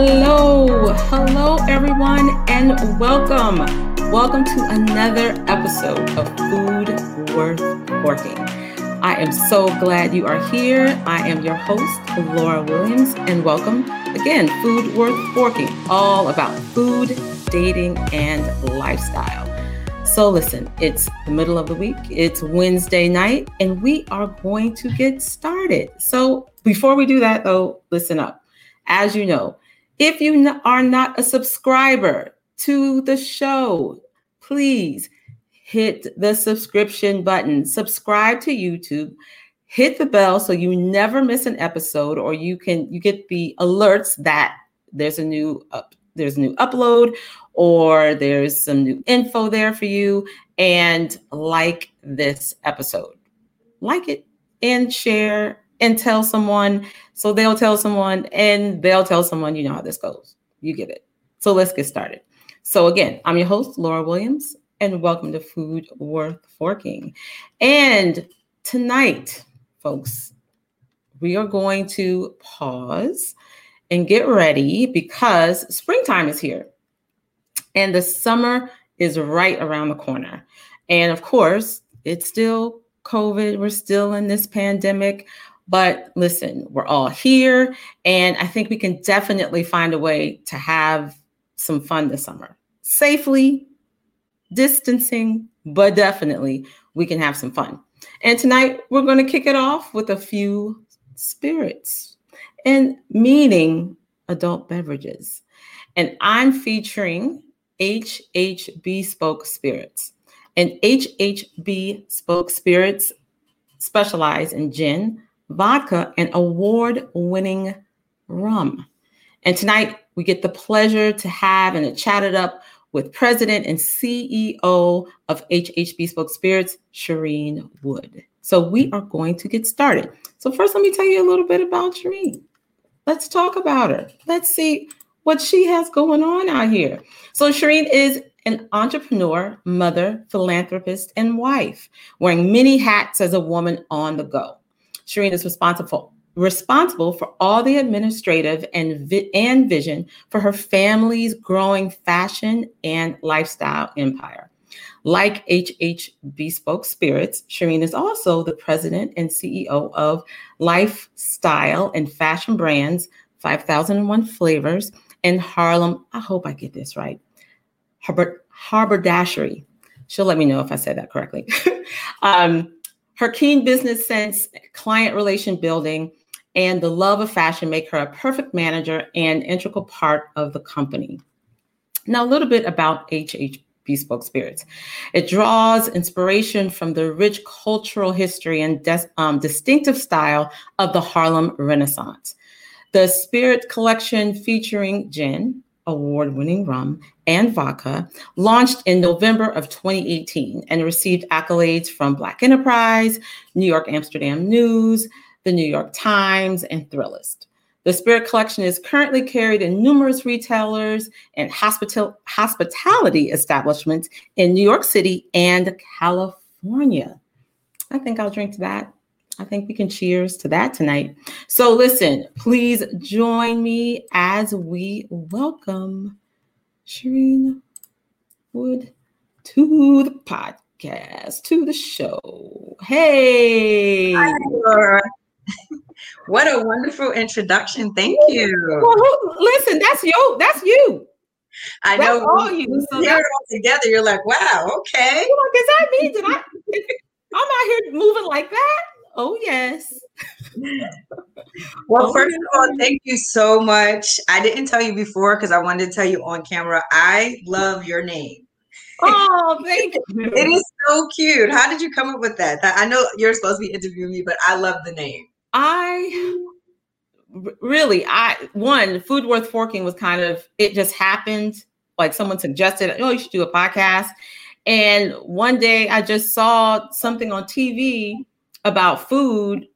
Hello, hello, everyone, and welcome. Welcome to another episode of Food Worth Forking. I am so glad you are here. I am your host, Laura Williams, and welcome again, Food Worth Forking, all about food, dating, and lifestyle. So, listen, it's the middle of the week, it's Wednesday night, and we are going to get started. So, before we do that, though, listen up. As you know, if you are not a subscriber to the show, please hit the subscription button, subscribe to YouTube, hit the bell so you never miss an episode or you can you get the alerts that there's a new up there's a new upload or there's some new info there for you. And like this episode. Like it and share and tell someone. So they'll tell someone and they'll tell someone, you know how this goes. You get it. So let's get started. So again, I'm your host, Laura Williams, and welcome to Food Worth Forking. And tonight, folks, we are going to pause and get ready because springtime is here and the summer is right around the corner. And of course, it's still COVID, we're still in this pandemic, but listen, we're all here. And I think we can definitely find a way to have some fun this summer safely, distancing, but definitely we can have some fun. And tonight we're going to kick it off with a few spirits and meaning adult beverages. And I'm featuring HH Bespoke Spirits. And HH Bespoke Spirits specialize in gin, vodka, and award winning rum. And tonight we get the pleasure to have and to chat it up with President and CEO of HH Bespoke Spirits, Shireen Wood. So we are going to get started. So first, let me tell you a little bit about Shereen. Let's talk about her. Let's see what she has going on out here. So Shireen is an entrepreneur, mother, philanthropist, and wife, wearing many hats as a woman on the go. Shereen is responsible responsible for all the administrative and, vi- and vision for her family's growing fashion and lifestyle empire. Like HHB Bespoke Spirits, Shereen is also the president and CEO of lifestyle and fashion brands 5001 Flavors and Harlem. I hope I get this right. Harbor, Haberdashery. She'll let me know if I said that correctly. um, her keen business sense, client relation building, and the love of fashion make her a perfect manager and integral part of the company. Now, a little bit about HH Bespoke Spirits. It draws inspiration from the rich cultural history and des- um, distinctive style of the Harlem Renaissance. The Spirit Collection featuring gin, award winning rum, and vodka launched in November of 2018 and received accolades from Black Enterprise, New York Amsterdam News, the New York Times, and Thrillist. The Spirit Collection is currently carried in numerous retailers and hospital- hospitality establishments in New York City and California. I think I'll drink to that. I think we can cheers to that tonight. So, listen, please join me as we welcome Shereen Wood to the podcast, to the show. Hey. Hi, Laura. what a wonderful introduction. Thank you. Well, listen, that's you. That's you. I that's know all you. So that's, all together, you're like, wow, okay. Like, does that mean that I I'm out here moving like that? Oh, yes. well, oh, first of all, thank you so much. I didn't tell you before because I wanted to tell you on camera. I love your name. Oh, thank you. it is so cute. How did you come up with that? I know you're supposed to be interviewing me, but I love the name. I really, I one food worth forking was kind of it just happened. Like someone suggested, oh, you should do a podcast. And one day I just saw something on TV about food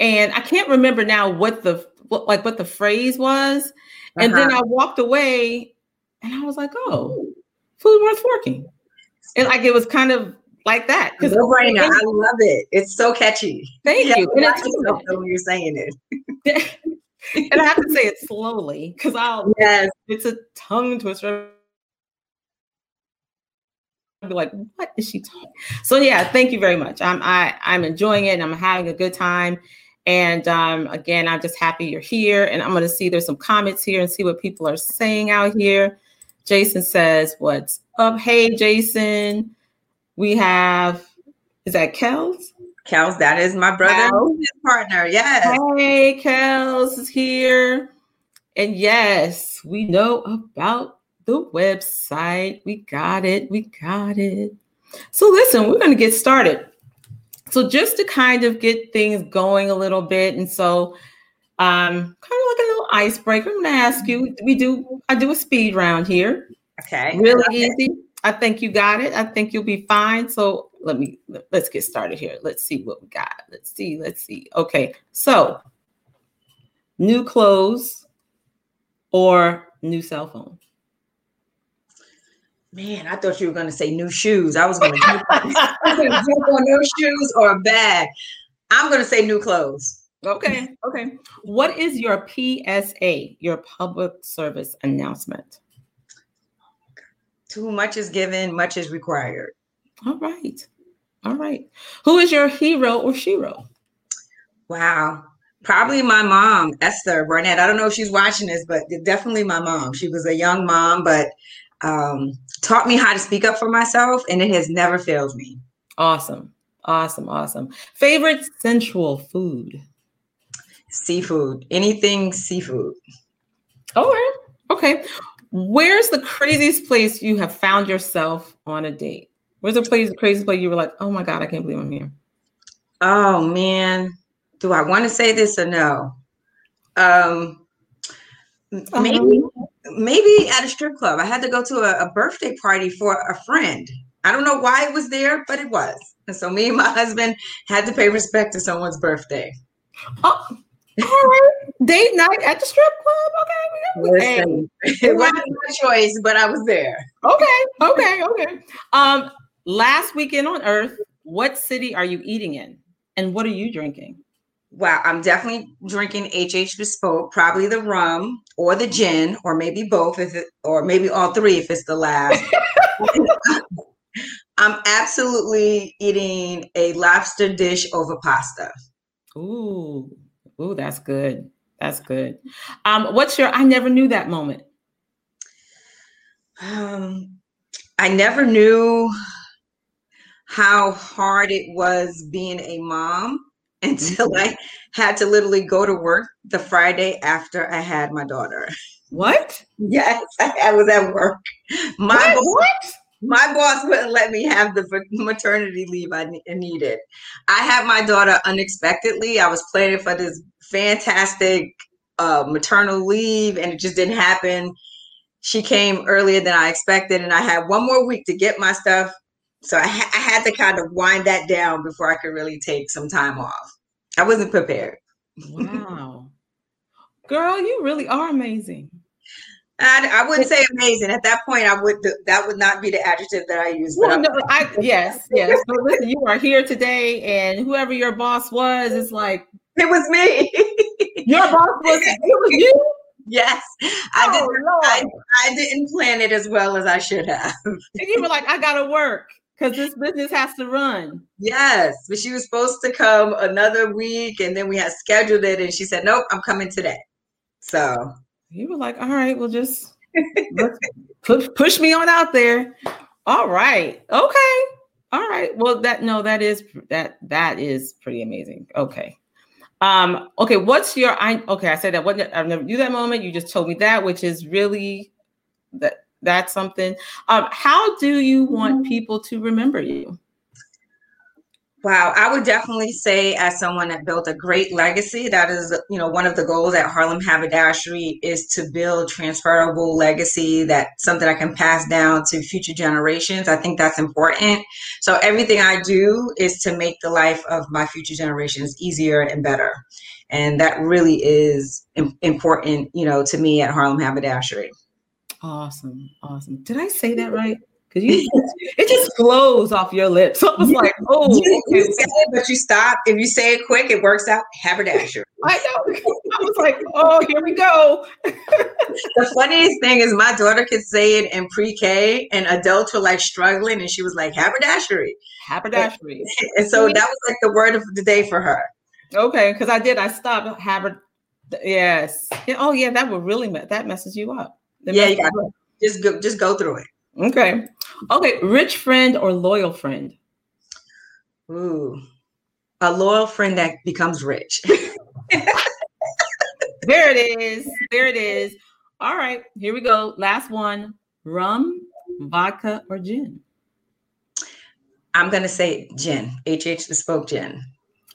and I can't remember now what the what, like what the phrase was. Uh-huh. And then uh-huh. I walked away and I was like, oh, food worth forking. And like it was kind of like that. Because no brainer. I love it. It's so catchy. Thank yeah, you. And it's when you're saying it. and I have to say it slowly because I'll yes, it's a tongue twister. Be like, what is she talking? So yeah, thank you very much. I'm I I'm enjoying it and I'm having a good time. And um, again, I'm just happy you're here. And I'm going to see there's some comments here and see what people are saying out here. Jason says, What's up? Hey, Jason. We have, is that Kels? Kels, that is my brother, his partner. Yes. Hey, Kels is here. And yes, we know about the website. We got it. We got it. So listen, we're going to get started. So just to kind of get things going a little bit, and so um, kind of like a little icebreaker. I'm going to ask you. We do. I do a speed round here. Okay. Really easy. I think you got it. I think you'll be fine. So let me let's get started here. Let's see what we got. Let's see. Let's see. Okay. So new clothes or new cell phone. Man, I thought you were going to say new shoes. I was going to jump on new shoes or a bag. I'm going to say new clothes. Okay. Okay. What is your PSA, your public service announcement? Too much is given, much is required. All right. All right. Who is your hero or shero? Wow. Probably my mom, Esther Barnett. I don't know if she's watching this, but definitely my mom. She was a young mom, but um, taught me how to speak up for myself, and it has never failed me. Awesome. Awesome. Awesome. Favorite sensual food? Seafood. Anything seafood. All right. Okay. Where's the craziest place you have found yourself on a date? Where's the place, the craziest place you were like, oh my God, I can't believe I'm here? Oh man. Do I want to say this or no? Um. Maybe maybe at a strip club. I had to go to a, a, birthday party for a friend. I don't know why it was there, but it was. And so me and my husband had to pay respect to someone's birthday. Oh, all right. Date night at the strip club. Okay. Listen, hey. it wasn't my choice, but I was there. Okay. Okay. Okay. Um, last weekend on Earth, what city are you eating in? And what are you drinking? Wow, I'm definitely drinking HH Bespoke, probably the rum or the gin, or maybe both, if it, or maybe all three if it's the last. I'm absolutely eating a lobster dish over pasta. Ooh, ooh, that's good. That's good. Um, what's your I never knew that moment? Um, I never knew how hard it was being a mom until mm-hmm. I had to literally go to work the Friday after I had my daughter. What? Yes, I, was at work. My what? Boss, what? My boss wouldn't let me have the maternity leave I needed. I had my daughter unexpectedly. I was planning for this fantastic uh, maternal leave, and it just didn't happen. She came earlier than I expected, and I had one more week to get my stuff so I, ha- I had to kind of wind that down before I could really take some time off. I wasn't prepared. Wow. Girl, you really are amazing. I, I wouldn't say amazing. At that point, I would that would not be the adjective that I use. Well, no, I, yes, yes. But listen, you are here today, and whoever your boss was, is like it was me. your boss was it was you. Yes, I oh, didn't. I, I, didn't plan it as well as I should have. And you were like, "I gotta work." Because this business has to run. Yes, but she was supposed to come another week, and then we had scheduled it, and she said, "Nope, I'm coming today." So you were like, "All right, well, just push push me on out there." All right, okay, all right. Well, that no, that is that that is pretty amazing. Okay. Um, okay, what's your I okay, I said that what I've never knew that moment. You just told me that, which is really that that's something. Um, how do you want mm-hmm. people to remember you? Wow, I would definitely say, as someone that built a great legacy, that is, you know, one of the goals at Harlem Haberdashery is to build transferable legacy that something I can pass down to future generations. I think that's important. So everything I do is to make the life of my future generations easier and better, and that really is important, you know, to me at Harlem Haberdashery. Awesome. Awesome. Did I say that right? because you it just flows off your lips. So I was like, oh, you, okay. you say it, but you stop. If you say it quick, it works out. Haberdasher. I know. I was like, oh, here we go. the funniest thing is my daughter could say it in pre-K, and adults were like struggling, and she was like haberdashery. Haberdashery. And so that was like the word of the day for her. Okay, because I did. I stopped haberd. Yes. Oh yeah, that would really that messes you up. Yeah, you got just go just go through it. Okay. Okay. Rich friend or loyal friend? Ooh, a loyal friend that becomes rich. there it is. There it is. All right. Here we go. Last one rum, vodka, or gin? I'm going to say gin. HH spoke gin.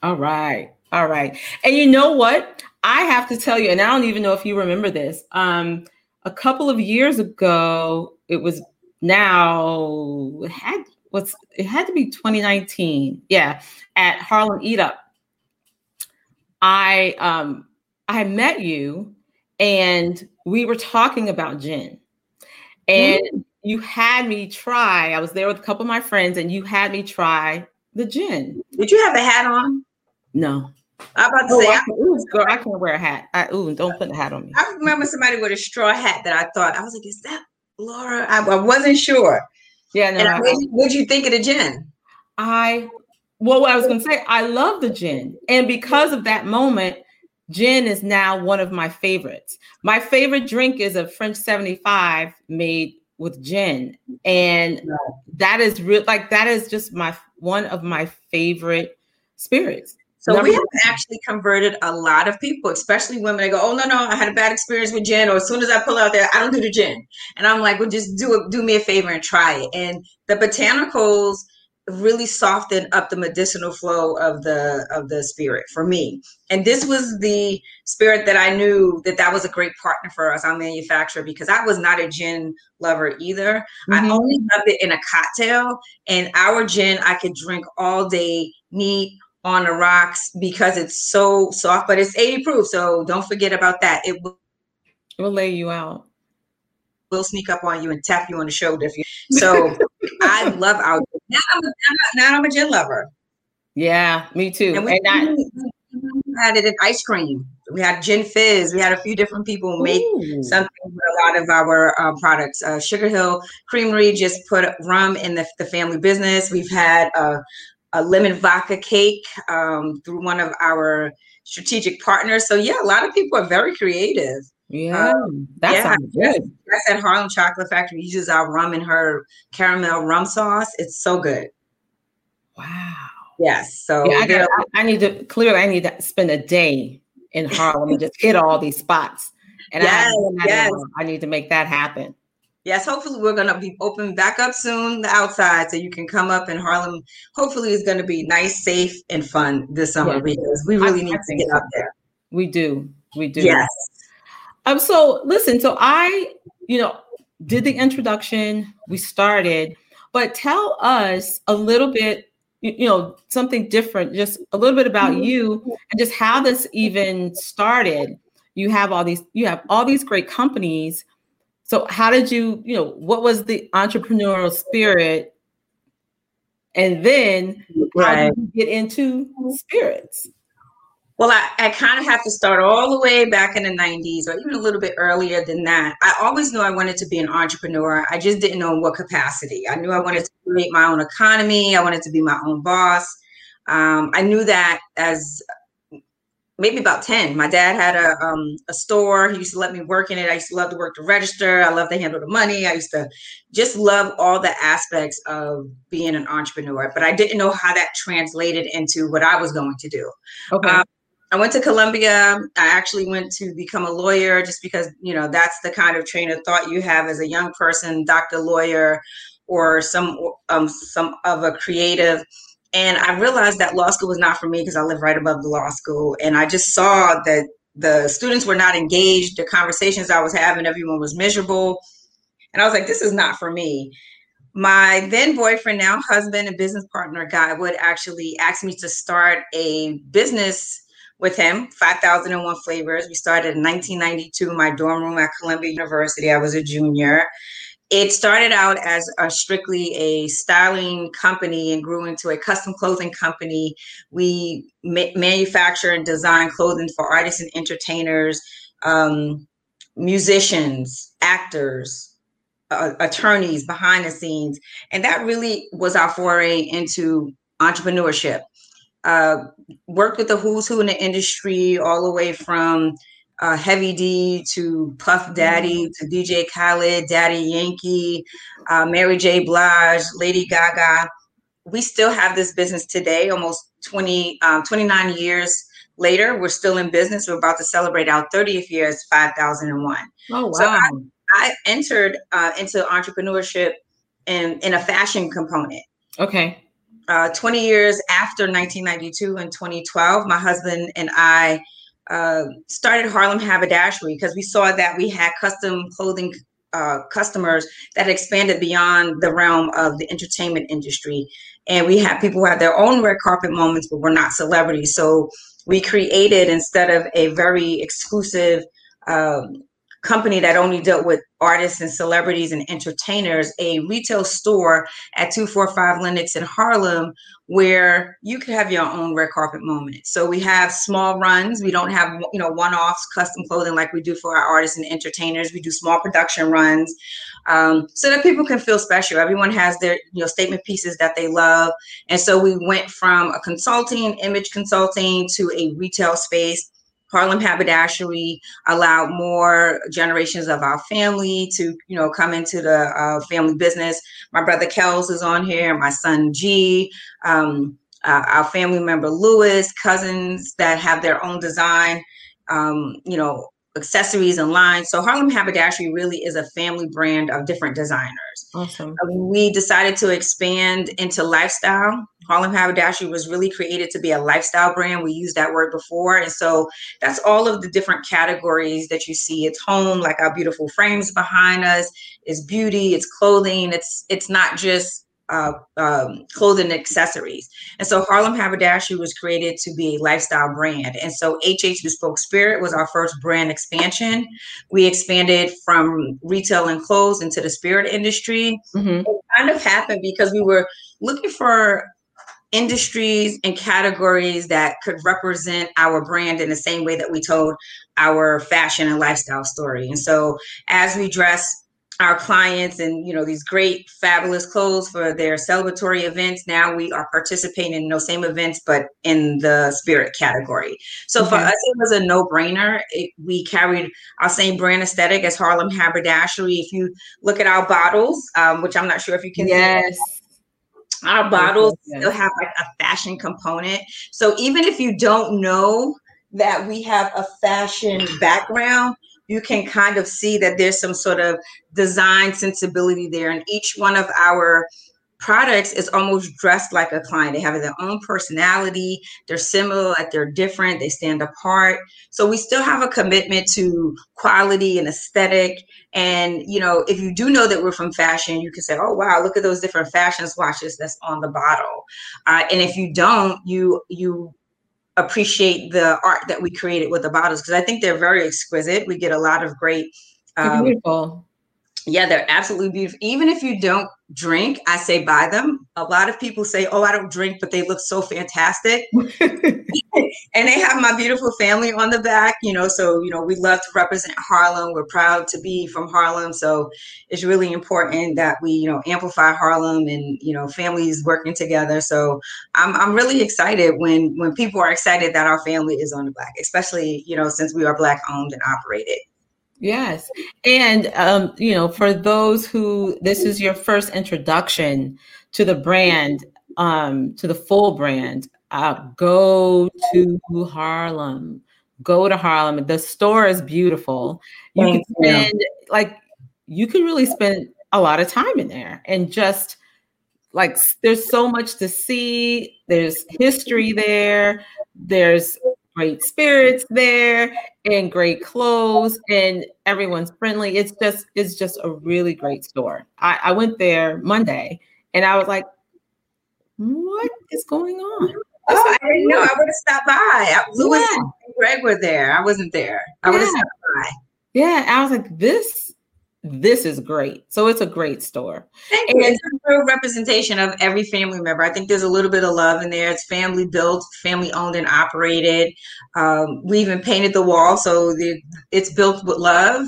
All right. All right. And you know what? I have to tell you, and I don't even know if you remember this. Um, a couple of years ago, it was now it had what's it had to be 2019 yeah at harlem eat up. I um i met you and we were talking about gin. And mm-hmm. you had me try i was there with a couple of my friends and you had me try the gin. Did you have a hat on? No I'm about to oh, say, I, ooh, girl, I can't wear a hat. I, ooh, don't put the hat on me. I remember somebody with a straw hat that I thought I was like, "Is that Laura, I, I wasn't sure. Yeah, no. what did you think of the gin? I well, what I was going to say, I love the gin, and because of that moment, gin is now one of my favorites. My favorite drink is a French seventy five made with gin, and that is real. Like that is just my one of my favorite spirits. So we have actually converted a lot of people, especially women. They go, "Oh no, no, I had a bad experience with gin," or as soon as I pull out there, I don't do the gin, and I'm like, "Well, just do it, do me a favor and try it." And the botanicals really soften up the medicinal flow of the of the spirit for me. And this was the spirit that I knew that that was a great partner for us, our manufacturer, because I was not a gin lover either. Mm-hmm. I only loved it in a cocktail, and our gin I could drink all day, neat on the rocks because it's so soft, but it's 80 proof. So don't forget about that. It will, it will lay you out. We'll sneak up on you and tap you on the shoulder. If you, so I love our now I'm, a, now I'm a gin lover. Yeah, me too. And we, and I, had it in ice cream. We had gin fizz. We had a few different people make Ooh. something with a lot of our uh, products. Uh, Sugar Hill Creamery just put rum in the, the family business. We've had uh, a lemon vodka cake um, through one of our strategic partners. So yeah, a lot of people are very creative. Yeah, um, that yeah, sounds good. That's at Harlem Chocolate Factory. Uses our rum in her caramel rum sauce. It's so good. Wow. Yes. So yeah, I, got, I, need to clearly I need to spend a day in Harlem and just hit all these spots. And yes, I, yes. I need to make that happen. Yes, hopefully we're gonna be open back up soon, the outside, so you can come up in Harlem. Hopefully it's gonna be nice, safe, and fun this summer yeah. because we really I, need I to get so. up there. We do. We do. Yes. Um, so listen, so I, you know, did the introduction, we started, but tell us a little bit, you, you know, something different, just a little bit about mm-hmm. you and just how this even started. You have all these, you have all these great companies so how did you, you know, what was the entrepreneurial spirit? And then right. how did you get into spirits? Well, I, I kind of have to start all the way back in the 90s or even a little bit earlier than that. I always knew I wanted to be an entrepreneur. I just didn't know in what capacity. I knew I wanted to create my own economy. I wanted to be my own boss. Um, I knew that as maybe about 10. My dad had a, um, a store. He used to let me work in it. I used to love to work the register. I love to handle the money. I used to just love all the aspects of being an entrepreneur, but I didn't know how that translated into what I was going to do. Okay. Um, I went to Columbia. I actually went to become a lawyer just because, you know, that's the kind of train of thought you have as a young person, doctor, lawyer, or some um, some of a creative and I realized that law school was not for me because I live right above the law school. And I just saw that the students were not engaged. The conversations I was having, everyone was miserable. And I was like, this is not for me. My then boyfriend, now husband and business partner, Guy Wood, actually asked me to start a business with him, 5001 Flavors. We started in 1992 in my dorm room at Columbia University. I was a junior. It started out as a strictly a styling company and grew into a custom clothing company. We ma- manufacture and design clothing for artists and entertainers, um, musicians, actors, uh, attorneys behind the scenes. And that really was our foray into entrepreneurship. Uh, worked with the who's who in the industry, all the way from uh, Heavy D to Puff Daddy mm-hmm. to DJ Khaled, Daddy Yankee, uh, Mary J. Blige, Lady Gaga. We still have this business today, almost 20, um, 29 years later. We're still in business. We're about to celebrate our 30th year as 5001. Oh, wow. So I, I entered uh, into entrepreneurship in, in a fashion component. Okay. Uh, 20 years after 1992 and 2012, my husband and I uh, started Harlem Haberdashery because we saw that we had custom clothing uh, customers that expanded beyond the realm of the entertainment industry. And we had people who had their own red carpet moments, but were not celebrities. So we created, instead of a very exclusive um, company that only dealt with artists and celebrities and entertainers, a retail store at 245 Lenox in Harlem where you could have your own red carpet moment. So we have small runs. We don't have, you know, one-offs, custom clothing like we do for our artists and entertainers. We do small production runs um, so that people can feel special. Everyone has their, you know, statement pieces that they love. And so we went from a consulting, image consulting to a retail space Harlem Haberdashery allowed more generations of our family to, you know, come into the uh, family business. My brother Kels is on here, my son G, um, uh, our family member Lewis, cousins that have their own design, um, you know, accessories and lines. So Harlem Haberdashery really is a family brand of different designers. Awesome. Uh, we decided to expand into lifestyle. Harlem Haberdashery was really created to be a lifestyle brand. We used that word before. And so that's all of the different categories that you see. It's home, like our beautiful frames behind us, it's beauty, it's clothing, it's it's not just uh, um, clothing accessories. And so Harlem Haberdashery was created to be a lifestyle brand. And so HH Bespoke Spirit was our first brand expansion. We expanded from retail and clothes into the spirit industry. Mm-hmm. It kind of happened because we were looking for industries and categories that could represent our brand in the same way that we told our fashion and lifestyle story. And so as we dress our clients and you know these great fabulous clothes for their celebratory events now we are participating in those same events but in the spirit category. So for us it was a no-brainer. It, we carried our same brand aesthetic as harlem haberdashery. If you look at our bottles um, which i'm not sure if you can yes our bottles yes. still have like a fashion component so even if you don't know that we have a fashion background you can kind of see that there's some sort of design sensibility there. And each one of our products is almost dressed like a client. They have their own personality. They're similar, like they're different. They stand apart. So we still have a commitment to quality and aesthetic. And you know, if you do know that we're from fashion, you can say, "Oh wow, look at those different fashion swatches that's on the bottle." Uh, and if you don't, you you appreciate the art that we created with the bottles because I think they're very exquisite. We get a lot of great um, beautiful yeah, they're absolutely beautiful. Even if you don't drink, I say buy them. A lot of people say, "Oh, I don't drink, but they look so fantastic." and they have my beautiful family on the back, you know. So, you know, we love to represent Harlem. We're proud to be from Harlem. So, it's really important that we, you know, amplify Harlem and you know, families working together. So, I'm I'm really excited when when people are excited that our family is on the back, especially you know, since we are black owned and operated. Yes. And, um, you know, for those who this is your first introduction to the brand, um, to the full brand, uh, go to Harlem. Go to Harlem. The store is beautiful. You can spend, like, you can really spend a lot of time in there and just like there's so much to see there's history there there's great spirits there and great clothes and everyone's friendly. It's just it's just a really great store. I, I went there Monday and I was like, what is going on? Oh, I didn't know. I would have stopped by. Louis yeah. and Greg were there. I wasn't there. I would have stopped by. Yeah, I was like, this this is great. So it's a great store. Thank you. And- it's a real representation of every family member. I think there's a little bit of love in there. It's family built, family owned and operated. Um, we even painted the wall, so the, it's built with love.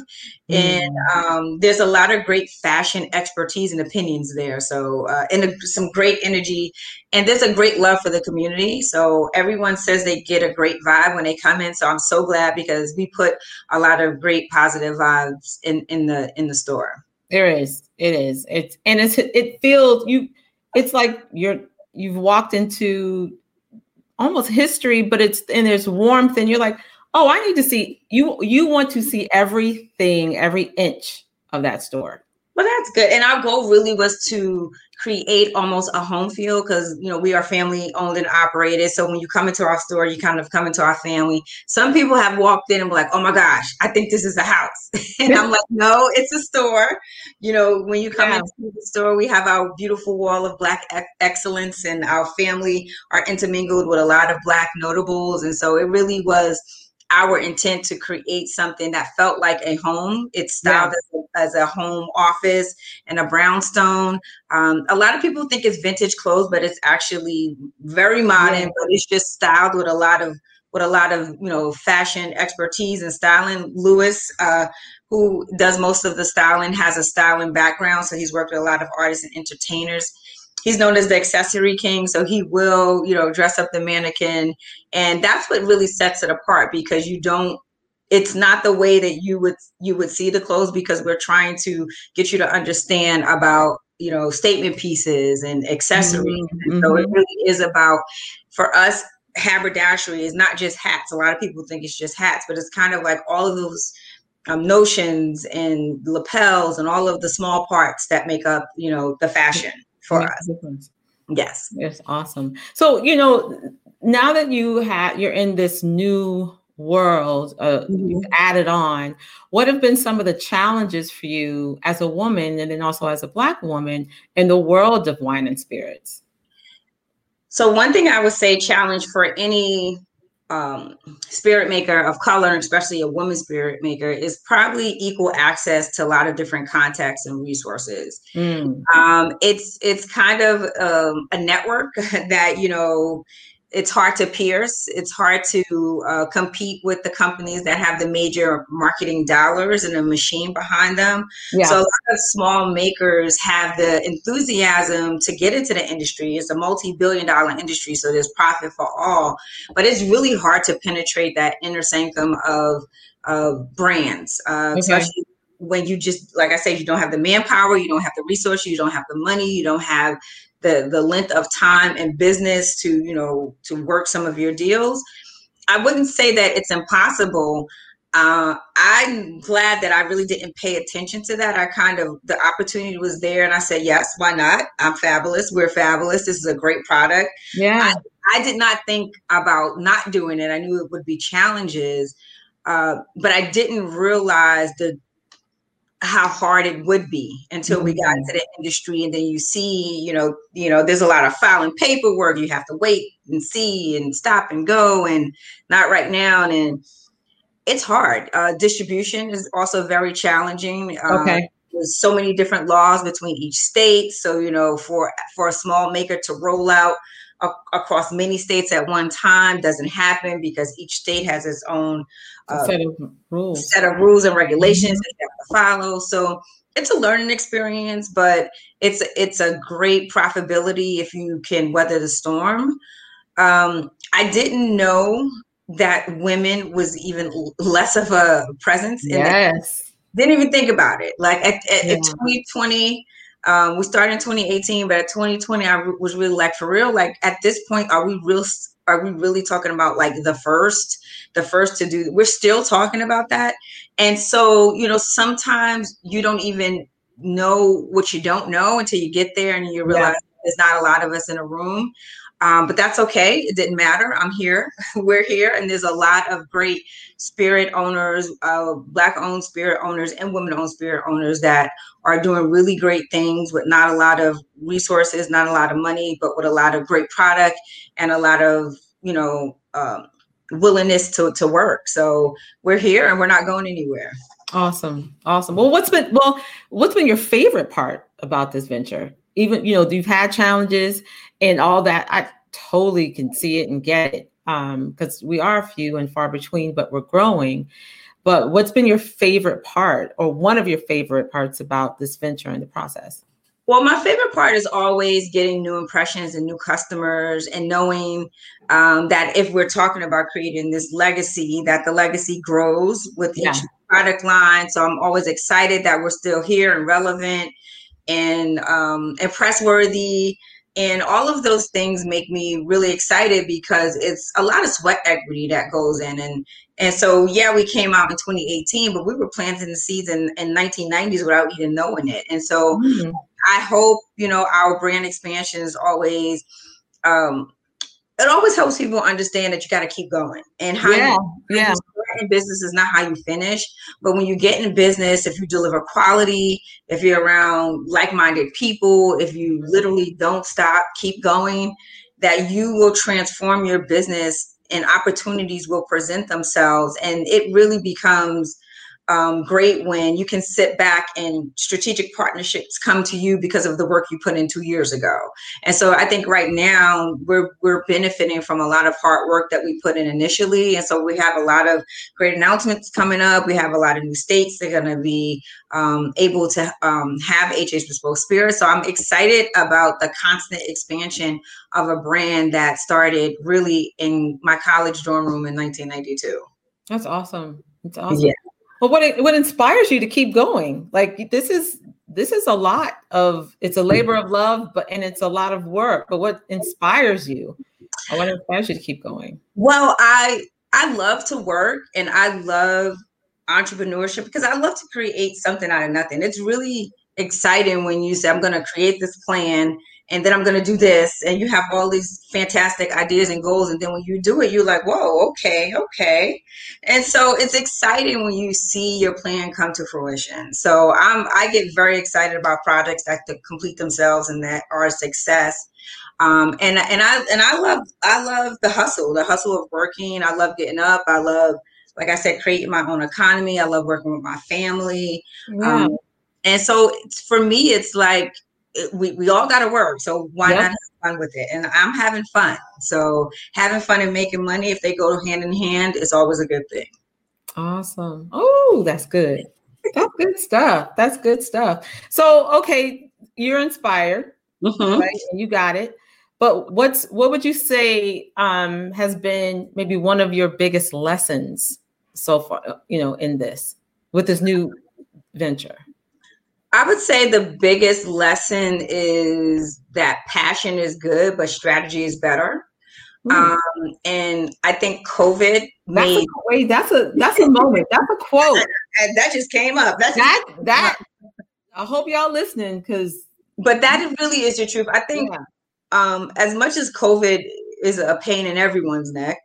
Mm. And um, there's a lot of great fashion expertise and opinions there. So, uh, and a, some great energy. And there's a great love for the community. So everyone says they get a great vibe when they come in. So I'm so glad because we put a lot of great positive vibes in in the in the store. There is. It is. It's and it's it feels you it's like you're you've walked into almost history, but it's and there's warmth and you're like, oh, I need to see you you want to see everything, every inch of that store. Well, that's good. And our goal really was to create almost a home feel because you know we are family owned and operated. So when you come into our store, you kind of come into our family. Some people have walked in and be like, "Oh my gosh, I think this is a house," and I'm like, "No, it's a store." You know, when you come yeah. into the store, we have our beautiful wall of Black excellence, and our family are intermingled with a lot of Black notables, and so it really was our intent to create something that felt like a home. It's styled as, a, as, a, home office and a brownstone. Um, a lot of people think it's vintage clothes, but it's actually very modern. But it's just styled with a lot of with a lot of you know fashion expertise and styling. Lewis, uh, who does most of the styling, has a styling background, so he's worked with a lot of artists and entertainers he's known as the accessory king so he will you know dress up the mannequin and that's what really sets it apart because you don't it's not the way that you would you would see the clothes because we're trying to get you to understand about you know statement pieces and accessories mm-hmm. and so it mm-hmm. really is about for us haberdashery is not just hats a lot of people think it's just hats but it's kind of like all of those um, notions and lapels and all of the small parts that make up you know the fashion for us. Yes. It's awesome. So, you know, now that you have you're in this new world uh, mm-hmm. you've added on what have been some of the challenges for you as a woman and then also as a black woman in the world of wine and spirits so one thing i would say challenge for any um, spirit maker of color, especially a woman spirit maker, is probably equal access to a lot of different contexts and resources. Mm. Um, it's it's kind of um, a network that you know it's hard to pierce. It's hard to uh, compete with the companies that have the major marketing dollars and a machine behind them. Yeah. So a lot of small makers have the enthusiasm to get into the industry. It's a multi-billion dollar industry, so there's profit for all. But it's really hard to penetrate that inner sanctum of of brands, uh, okay. especially when you just like I said, you don't have the manpower, you don't have the resources, you don't have the money, you don't have the the length of time and business to you know to work some of your deals. I wouldn't say that it's impossible. Uh, i'm glad that i really didn't pay attention to that. I kind of the opportunity was there and i said yes why not? I'm fabulous. We're fabulous. This is a great product. Yeah. I, I did not think about not doing it. I knew it would be challenges uh, but i didn't realize the how hard it would be until we got mm-hmm. into the industry. And then you see you know you know there's a lot of filing paperwork. You have to wait and see and stop and go and not right now. And it's hard. Uh, distribution is also very challenging. Um, okay. there's so many different laws between each state. So you know for for a small maker to roll out across many states at one time doesn't happen because each state has its own uh, set of rules, set of rules and regulations mm-hmm. that you have to follow. So it's a learning experience, but it's it's a great profitability if you can weather the storm. Um, I didn't know that women was even less of a presence. In Yes. Didn't even think about it. Like at, at, yeah. at 2020, um, we started in 2018, but at 2020, I was really like, for real, like at this point, are we real? Are we really talking about like the first, the first to do? We're still talking about that, and so you know, sometimes you don't even know what you don't know until you get there and you realize yeah. there's not a lot of us in a room. Um, but that's okay. It didn't matter. I'm here. We're here. And there's a lot of great spirit owners, uh, Black owned spirit owners, and women owned spirit owners that are doing really great things with not a lot of resources, not a lot of money, but with a lot of great product and a lot of, you know, um, willingness to, to work. So we're here and we're not going anywhere. Awesome. Awesome. Well, what's been well, what's been your favorite part about this venture? Even, you know, you've had challenges and all that. I totally can see it and get it. Um, because we are few and far between, but we're growing. But what's been your favorite part or one of your favorite parts about this venture and the process? Well, my favorite part is always getting new impressions and new customers and knowing um, that if we're talking about creating this legacy, that the legacy grows with yeah. each product line. So I'm always excited that we're still here and relevant and um, and pressworthy. And all of those things make me really excited because it's a lot of sweat equity that goes in. And and so yeah, we came out in 2018, but we were planting the seeds in, in 1990s without even knowing it. And so mm-hmm. I hope, you know, our brand expansion is always um, it always helps people understand that you got to keep going and how yeah, you, yeah. In business is not how you finish but when you get in business if you deliver quality if you're around like-minded people if you literally don't stop keep going that you will transform your business and opportunities will present themselves. And it really becomes um, great when you can sit back and strategic partnerships come to you because of the work you put in two years ago. And so I think right now we're we're benefiting from a lot of hard work that we put in initially. And so we have a lot of great announcements coming up. We have a lot of new states that are going to be um, able to um, have HH Bespoke Spirit. So I'm excited about the constant expansion of a brand that started really in my college dorm room in 1992. That's awesome. It's awesome. Yeah. But what what inspires you to keep going? Like this is this is a lot of it's a labor of love, but and it's a lot of work. But what inspires you? What inspires you to keep going? Well, I I love to work and I love entrepreneurship because I love to create something out of nothing. It's really exciting when you say I'm going to create this plan and then I'm going to do this. And you have all these fantastic ideas and goals. And then when you do it, you're like, whoa, okay, okay. And so it's exciting when you see your plan come to fruition. So I'm, I get very excited about projects that complete themselves and that are a success. Um, and, and I, and I love, I love the hustle, the hustle of working. I love getting up. I love, like I said, creating my own economy. I love working with my family. Um, and so for me, it's like, we, we all got to work. So why yep. not have fun with it? And I'm having fun. So having fun and making money, if they go hand in hand, is always a good thing. Awesome. Oh, that's good. That's good stuff. That's good stuff. So, okay, you're inspired. Mm-hmm. Right? You got it. But what's what would you say um, has been maybe one of your biggest lessons so far? You know, in this with this new venture. I would say the biggest lesson is that passion is good, but strategy is better. Mm. Um, and I think COVID that's made a, wait, that's a that's a moment. That's a quote. and that just came up. That's that that I hope y'all listening because but that really is the truth. I think yeah. um as much as COVID is a pain in everyone's neck,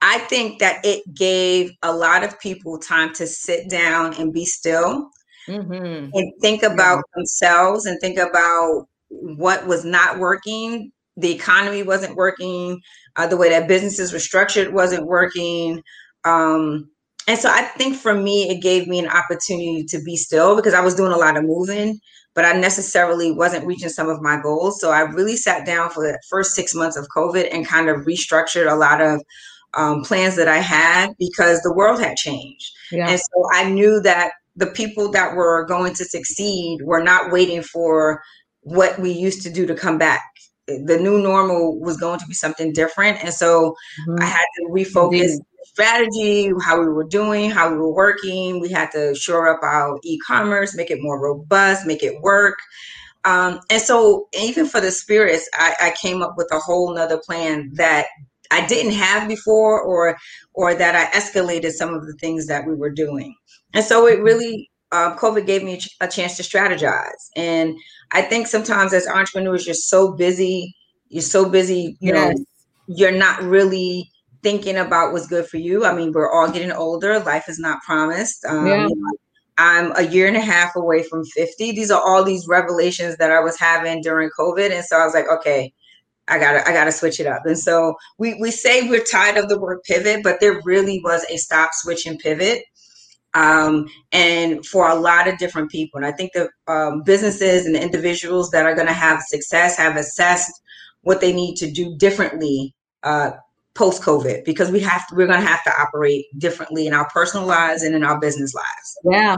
I think that it gave a lot of people time to sit down and be still mm-hmm. and think about yeah. themselves and think about what was not working. The economy wasn't working. Uh, the way that businesses were structured wasn't working. Um, and so I think for me, it gave me an opportunity to be still because I was doing a lot of moving, but I necessarily wasn't reaching some of my goals. So I really sat down for the first six months of COVID and kind of restructured a lot of um, plans that I had because the world had changed. Yeah. And so I knew that the people that were going to succeed were not waiting for what we used to do to come back. The new normal was going to be something different. And so mm-hmm. I had to refocus strategy, how we were doing, how we were working. We had to shore up our e commerce, make it more robust, make it work. Um, and so, even for the spirits, I, I came up with a whole nother plan that I didn't have before, or or that I escalated some of the things that we were doing. And so it really, uh, COVID gave me a chance to strategize. And I think sometimes as entrepreneurs, you're so busy, you're so busy, you yes. know, you're not really thinking about what's good for you. I mean, we're all getting older. Life is not promised. Um, yeah. I'm a year and a half away from 50. These are all these revelations that I was having during COVID. And so I was like, okay, I gotta, I gotta switch it up. And so we we say we're tired of the word pivot, but there really was a stop, switch, and pivot um, and for a lot of different people. And I think the um, businesses and the individuals that are going to have success have assessed what they need to do differently uh, post COVID because we have to, we're going to have to operate differently in our personal lives and in our business lives. Yeah,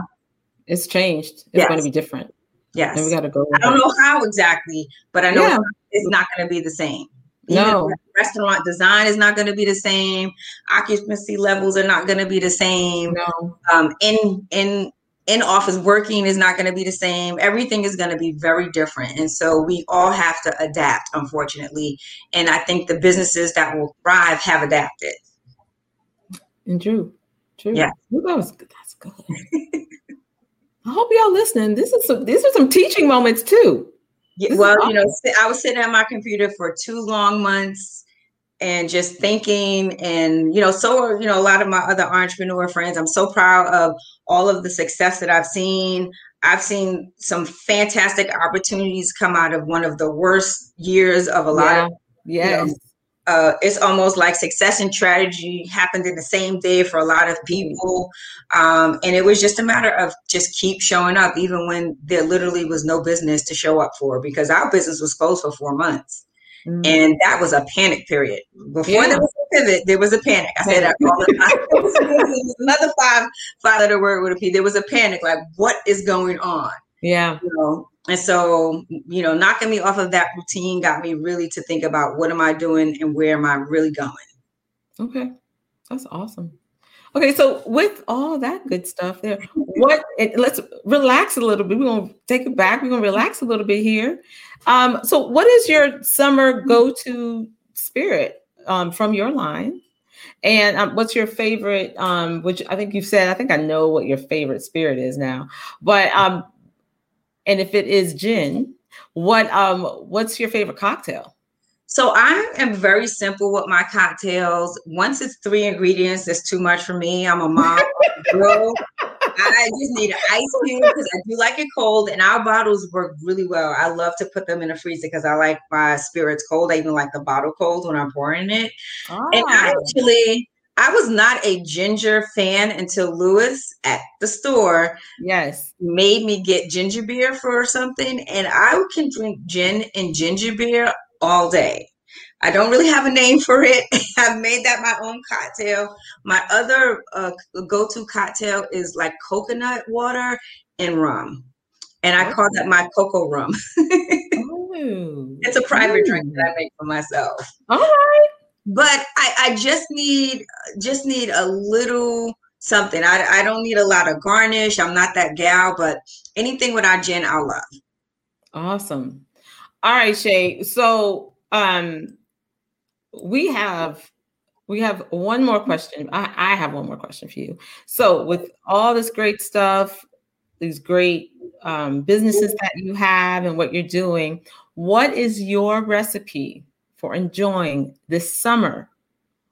it's changed. It's yes. going to be different. Yes, and we got to go. I don't know how exactly, but I know yeah. it's not going to be the same. Even no. Restaurant design is not going to be the same. Occupancy levels are not going to be the same. No. Um, in in in office working is not going to be the same. Everything is going to be very different. And so we all have to adapt, unfortunately. And I think the businesses that will thrive have adapted. And true. True. Yeah. that was good. That's good. I hope y'all listening. This is some these are some teaching moments too. Yeah, well, awesome. you know, I was sitting at my computer for two long months and just thinking and you know so are you know a lot of my other entrepreneur friends i'm so proud of all of the success that i've seen i've seen some fantastic opportunities come out of one of the worst years of a lot yeah. of yes. You know, uh, it's almost like success and strategy happened in the same day for a lot of people um, and it was just a matter of just keep showing up even when there literally was no business to show up for because our business was closed for four months Mm-hmm. And that was a panic period. Before yeah. there was a pivot, there was a panic. I said that all the time. another five five letter word would be there was a panic, like what is going on? Yeah. You know, and so, you know, knocking me off of that routine got me really to think about what am I doing and where am I really going? Okay. That's awesome. Okay, so with all that good stuff there, what let's relax a little bit. We're gonna take it back. We're gonna relax a little bit here. Um, so what is your summer go-to spirit um, from your line? And um, what's your favorite? Um, which I think you've said. I think I know what your favorite spirit is now. But um, and if it is gin, what um, what's your favorite cocktail? So I am very simple with my cocktails. Once it's three ingredients, it's too much for me. I'm a mom. girl. I just need an ice cube because I do like it cold, and our bottles work really well. I love to put them in the freezer because I like my spirits cold. I even like the bottle cold when I'm pouring it. Oh. And I ah. actually, I was not a ginger fan until Lewis at the store, yes, made me get ginger beer for something, and I can drink gin and ginger beer all day. I don't really have a name for it. I've made that my own cocktail. My other uh, go-to cocktail is like coconut water and rum, and I call that my cocoa rum. Ooh. It's a private drink that I make for myself. All right, but I, I just need just need a little something. I, I don't need a lot of garnish. I'm not that gal, but anything with our gin, I'll love. Awesome. All right, Shay. So um we have we have one more question. I, I have one more question for you. So with all this great stuff, these great um, businesses that you have and what you're doing, what is your recipe for enjoying this summer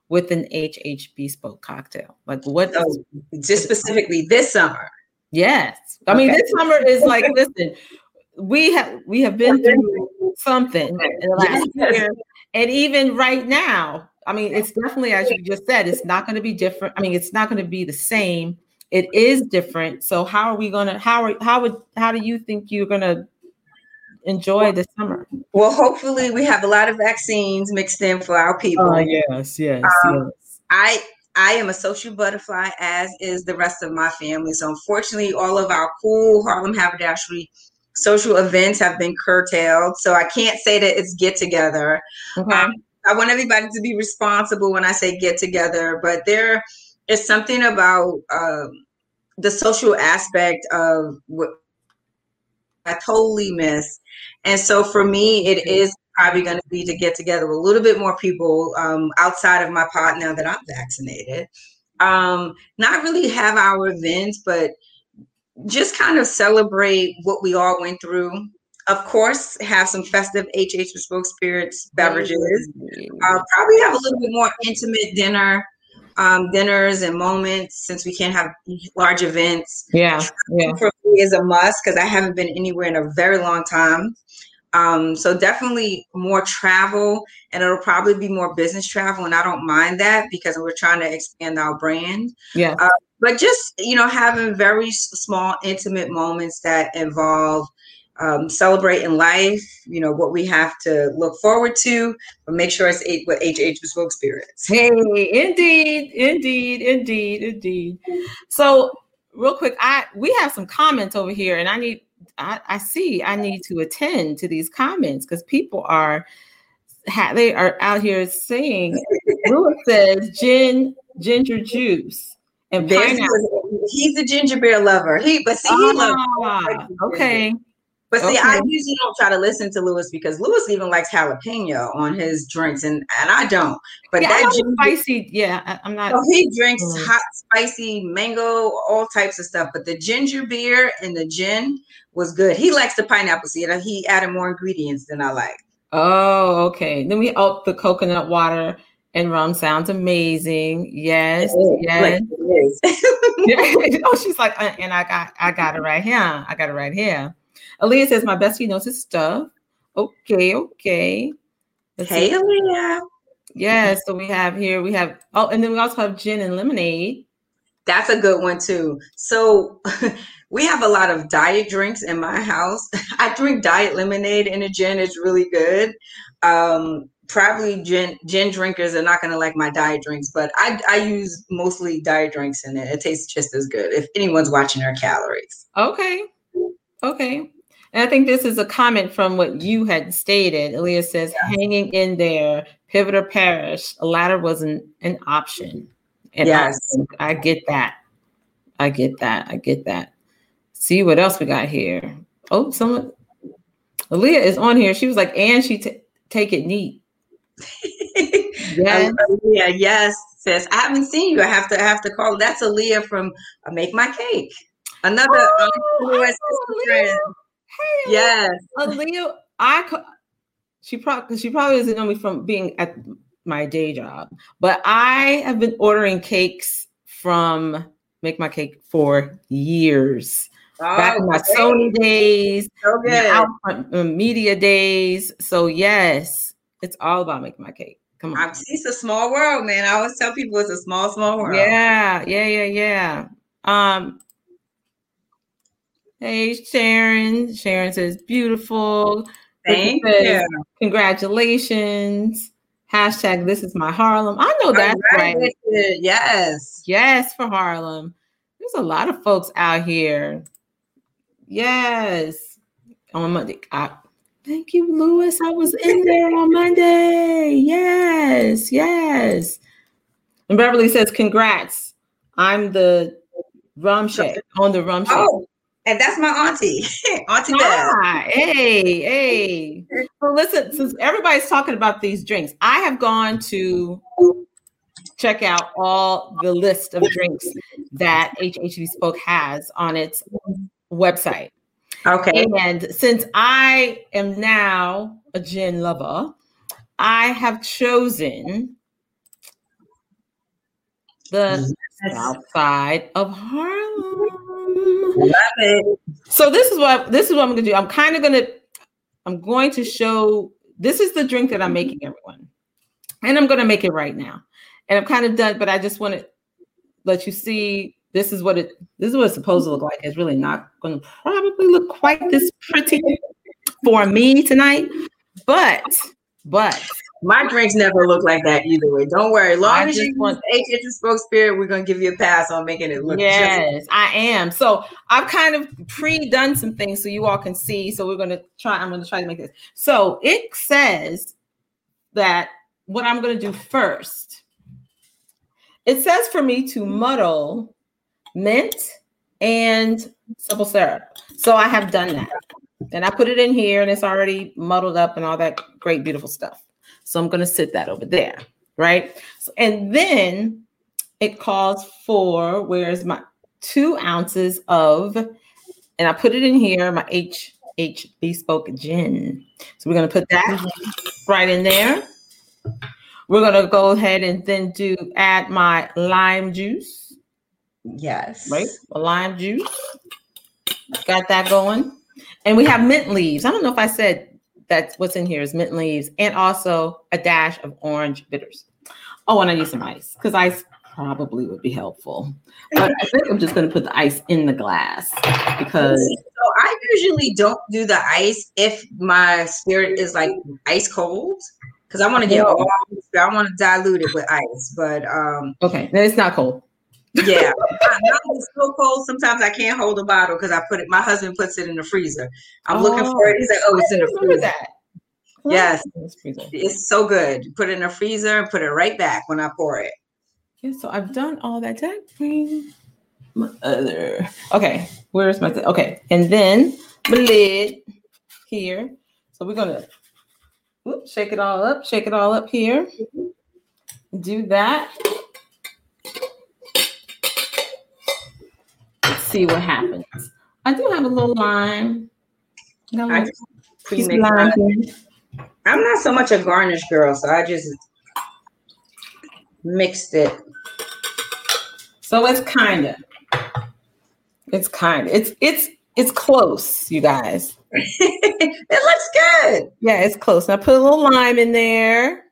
with an HH Bespoke cocktail? Like what? So just specifically this summer. Yes. I okay. mean, this summer is like, listen, we have we have been through something in the last yes. year. And even right now, I mean, it's definitely, as you just said, it's not going to be different. I mean, it's not going to be the same. It is different. So how are we going to, how are, how would, how do you think you're going to enjoy the summer? Well, hopefully we have a lot of vaccines mixed in for our people. Oh, yes, yes, um, yes. I, I am a social butterfly, as is the rest of my family. So unfortunately, all of our cool Harlem haberdashery social events have been curtailed. So I can't say that it's get together. Okay. Um, I want everybody to be responsible when I say get together, but there is something about um, the social aspect of what I totally miss. And so for me, it is probably going to be to get together with a little bit more people um, outside of my pod now that I'm vaccinated. Um, not really have our events, but just kind of celebrate what we all went through. Of course, have some festive HH Bespoke Spirits beverages. Uh, probably have a little bit more intimate dinner, um, dinners and moments since we can't have large events. Yeah, yeah. For me is a must because I haven't been anywhere in a very long time. Um, so definitely more travel, and it'll probably be more business travel, and I don't mind that because we're trying to expand our brand. Yeah. Uh, but just you know having very small intimate moments that involve um, celebrate in life you know what we have to look forward to but make sure it's eight, what hh bespoke spirits hey indeed indeed indeed indeed so real quick i we have some comments over here and i need i, I see i need to attend to these comments because people are they are out here saying Lewis says gin ginger juice and pineapple. He's a ginger beer lover. He, but see, he ah, loves. Okay. But see, okay. I usually don't try to listen to Lewis because Lewis even likes jalapeno on his drinks, and and I don't. But yeah, that ginger, spicy, yeah, I, am not. So he drinks mm. hot, spicy mango, all types of stuff. But the ginger beer and the gin was good. He likes the pineapple seed. He added more ingredients than I like. Oh, okay. Then we up the coconut water and rum sounds amazing. Yes, yes. oh, she's like, uh, and I got, I got it right here. I got it right here. Aaliyah says my bestie knows his stuff. Okay, okay. Let's hey, see. Aaliyah. Yeah, so we have here, we have, oh, and then we also have gin and lemonade. That's a good one too. So we have a lot of diet drinks in my house. I drink diet lemonade and a gin. It's really good. Um, probably gin gin drinkers are not going to like my diet drinks, but I I use mostly diet drinks in it. It tastes just as good if anyone's watching their calories. Okay, okay. And I think this is a comment from what you had stated. Aaliyah says, yeah. hanging in there, pivot or perish. A ladder wasn't an option. And yes, I, I get that. I get that. I get that. See what else we got here. Oh, someone. Aaliyah is on here. She was like, and she t- take it neat. yes. yeah, yes, sis. I haven't seen you. I have to I have to call. That's Aaliyah from uh, Make My Cake. Another oh, Hey, yes, Aaliyah. I she probably she probably doesn't know me from being at my day job, but I have been ordering cakes from Make My Cake for years. Oh, Back in my great. Sony days, so good. Uh, media days. So yes, it's all about making my cake. Come on. It's a small world, man. I always tell people it's a small, small world. Yeah, yeah, yeah, yeah. Um, hey Sharon. Sharon says beautiful. Thank says, you. Congratulations. Hashtag this is my Harlem. I know that's right. Yes. Yes, for Harlem. There's a lot of folks out here. Yes. On Monday. I, Thank you, Lewis. I was in there on Monday. Yes, yes. And Beverly says, Congrats. I'm the rum shake on the rum shake. Oh, and that's my auntie, Auntie ah, Hey, hey. Well, listen, since everybody's talking about these drinks, I have gone to check out all the list of drinks that HH Bespoke has on its website. Okay. And since I am now a gin lover, I have chosen the yes. south side of Harlem. Love it. So this is what this is what I'm gonna do. I'm kind of gonna I'm going to show this is the drink that I'm mm-hmm. making everyone. And I'm gonna make it right now. And I'm kind of done, but I just want to let you see this is what it this is what it's supposed to look like. It's really not going to probably look quite this pretty for me tonight, but but my drinks never look like that either way. Don't worry. As long I as you want HH Bespoke Spirit, we're gonna give you a pass on making it look. Yes, just- I am. So I've kind of pre-done some things so you all can see. So we're gonna try. I'm gonna try to make this. So it says that what I'm gonna do first. It says for me to muddle mint and simple syrup. So I have done that. And I put it in here and it's already muddled up and all that great, beautiful stuff. So I'm going to sit that over there. Right. So, and then it calls for where's my two ounces of, and I put it in here, my H H bespoke gin. So we're going to put that mm-hmm. right in there. We're going to go ahead and then do add my lime juice. Yes. Right? A lime juice. Got that going. And we have mint leaves. I don't know if I said that's what's in here is mint leaves and also a dash of orange bitters. Oh, and I need some ice because ice probably would be helpful. But I think I'm just going to put the ice in the glass because. So I usually don't do the ice if my spirit is like ice cold because I want to get all. I want to dilute it with ice, but um. Okay, then it's not cold. Yeah, not so cold. Sometimes I can't hold a bottle because I put it. My husband puts it in the freezer. I'm oh, looking for it. He's like, "Oh, it's in the oh, freezer." That. Yes, it's so good. Put it in the freezer and put it right back when I pour it. Yeah, so I've done all that. Did bring my other? Okay, where's my? Th- okay, and then the lid here. So we're gonna whoop, shake it all up. Shake it all up here. Do that. See what happens. I do have a little lime. I lime I'm not so much a garnish girl, so I just mixed it. So it's kind of, it's kind of, it's it's it's close, you guys. it looks good. Yeah, it's close. I put a little lime in there,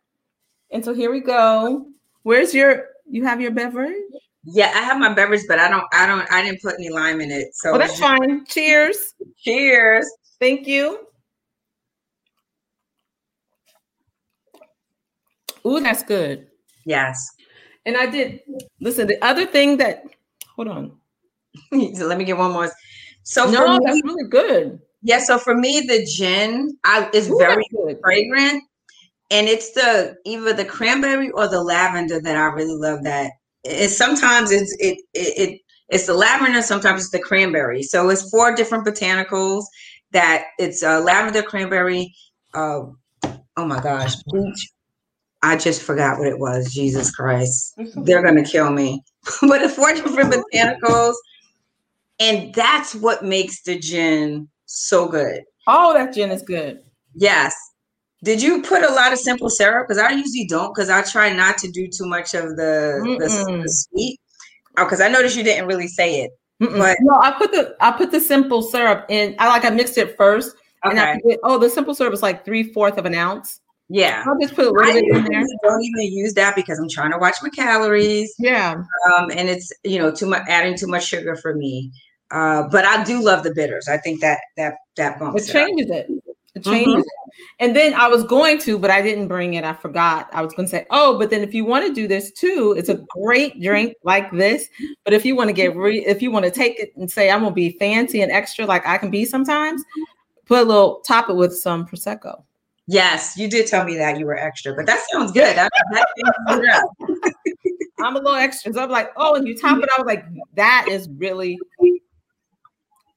and so here we go. Where's your? You have your beverage? Yeah, I have my beverage, but I don't, I don't, I didn't put any lime in it. So oh, that's fine. Cheers. Cheers. Thank you. Ooh, that's good. Yes. And I did listen. The other thing that hold on. so let me get one more. So no, me, that's really good. Yeah. So for me, the gin I, is Ooh, very fragrant, and it's the either the cranberry or the lavender that I really love. That it's sometimes it's it it, it it's the lavender, sometimes it's the cranberry. So it's four different botanicals that it's uh, lavender, cranberry. Uh, oh my gosh, peach. I just forgot what it was. Jesus Christ, they're gonna kill me. but it's four different botanicals, and that's what makes the gin so good. Oh, that gin is good. Yes, did you put a lot of simple syrup? Because I usually don't, because I try not to do too much of the, the, the sweet. Oh, because I noticed you didn't really say it. But no, I put the I put the simple syrup in. I like I mixed it first. Okay. And I put, oh, the simple syrup is like three fourth of an ounce. Yeah. I'll just put a little I bit in there. Don't even use that because I'm trying to watch my calories. Yeah. Um, and it's you know too much adding too much sugar for me. Uh, but I do love the bitters. I think that that that bumps it changes it. It changes mm-hmm. And then I was going to, but I didn't bring it. I forgot. I was going to say, oh, but then if you want to do this too, it's a great drink like this. But if you want to get re- if you want to take it and say I'm gonna be fancy and extra like I can be sometimes, put a little top it with some prosecco. Yes, you did tell me that you were extra, but that sounds good. I, that I'm a little extra. So I'm like, oh, and you top it. I was like, that is really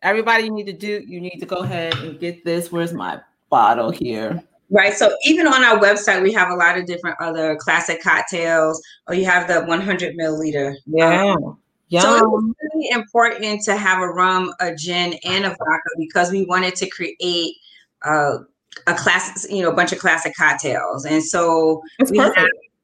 everybody you need to do, you need to go ahead and get this. Where's my bottle here? Right. So even on our website, we have a lot of different other classic cocktails, or you have the 100 milliliter. Yeah. Um, So it's really important to have a rum, a gin, and a vodka because we wanted to create uh, a class, you know, a bunch of classic cocktails. And so we have,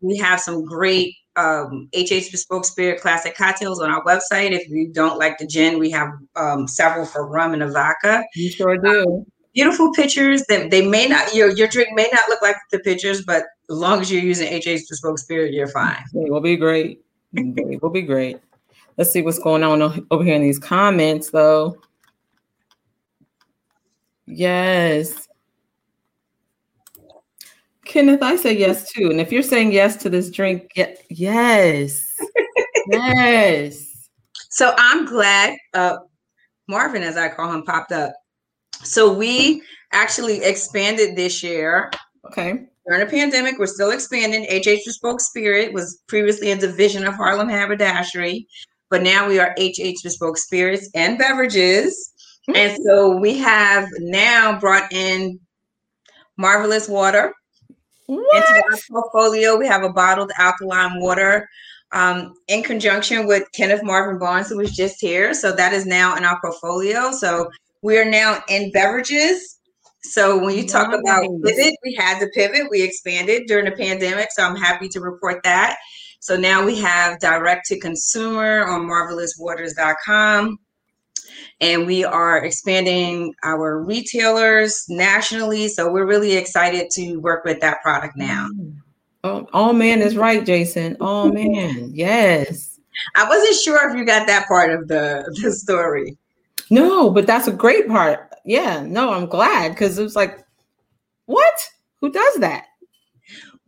we have some great um, HH Bespoke Spirit Classic cocktails on our website. If you don't like the gin, we have um, several for rum and a vodka. You sure do. Um, beautiful pictures that they may not your your drink may not look like the pictures, but as long as you're using HH Bespoke Spirit, you're fine. It will be great. it will be great. Let's see what's going on over here in these comments, though. Yes. Kenneth, I say yes too. And if you're saying yes to this drink, yes. yes. So I'm glad uh, Marvin, as I call him, popped up. So we actually expanded this year. Okay. During the pandemic, we're still expanding. HH Bespoke Spirit was previously a division of Harlem Haberdashery, but now we are HH Bespoke Spirits and Beverages. Mm-hmm. And so we have now brought in Marvelous Water, what? Into our portfolio, we have a bottled alkaline water um, in conjunction with Kenneth Marvin Barnes, who was just here. So that is now in our portfolio. So we are now in beverages. So when you talk nice. about pivot, we had to pivot. We expanded during the pandemic. So I'm happy to report that. So now we have direct to consumer on marvelouswaters.com and we are expanding our retailers nationally. So we're really excited to work with that product now. Mm. Oh, oh man is right, Jason. Oh man, yes. I wasn't sure if you got that part of the the story. No, but that's a great part. Yeah, no, I'm glad because it was like, what? Who does that?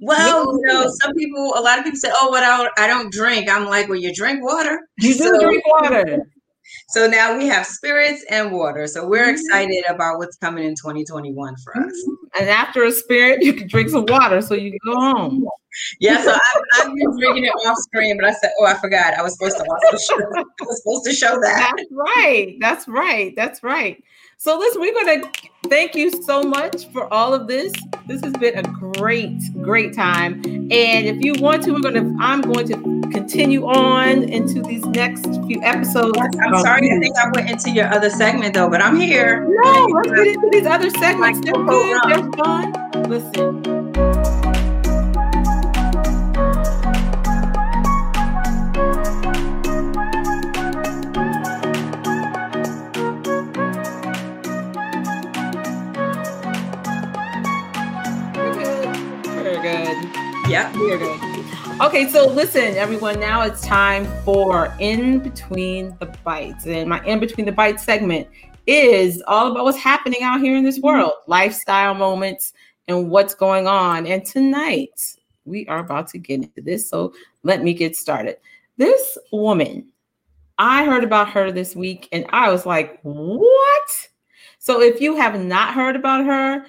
Well, you know, some people, a lot of people say, "Oh, what I, I don't drink." I'm like, "Well, you drink water. You do so, drink water." So now we have spirits and water. So we're mm-hmm. excited about what's coming in 2021 for us. Mm-hmm. And after a spirit, you can drink some water so you can go home. Yeah, so I've, I've, been drinking it off screen, but I said, oh, I forgot. I was supposed to also show. I was supposed to show that. That's right. That's right. That's right. So listen, we're going to thank you so much for all of this. This has been a great, great time. And if you want to, we're going to, I'm going to continue on into these next few episodes. I'm sorry, I um, think I went into your other segment though, but I'm here. No, let's get into these other segments. They're good. They're fun. Listen. Yeah, we're good. Okay, so listen, everyone. Now it's time for In Between the Bites. And my In Between the Bites segment is all about what's happening out here in this mm-hmm. world, lifestyle moments, and what's going on. And tonight, we are about to get into this. So let me get started. This woman, I heard about her this week and I was like, what? So if you have not heard about her,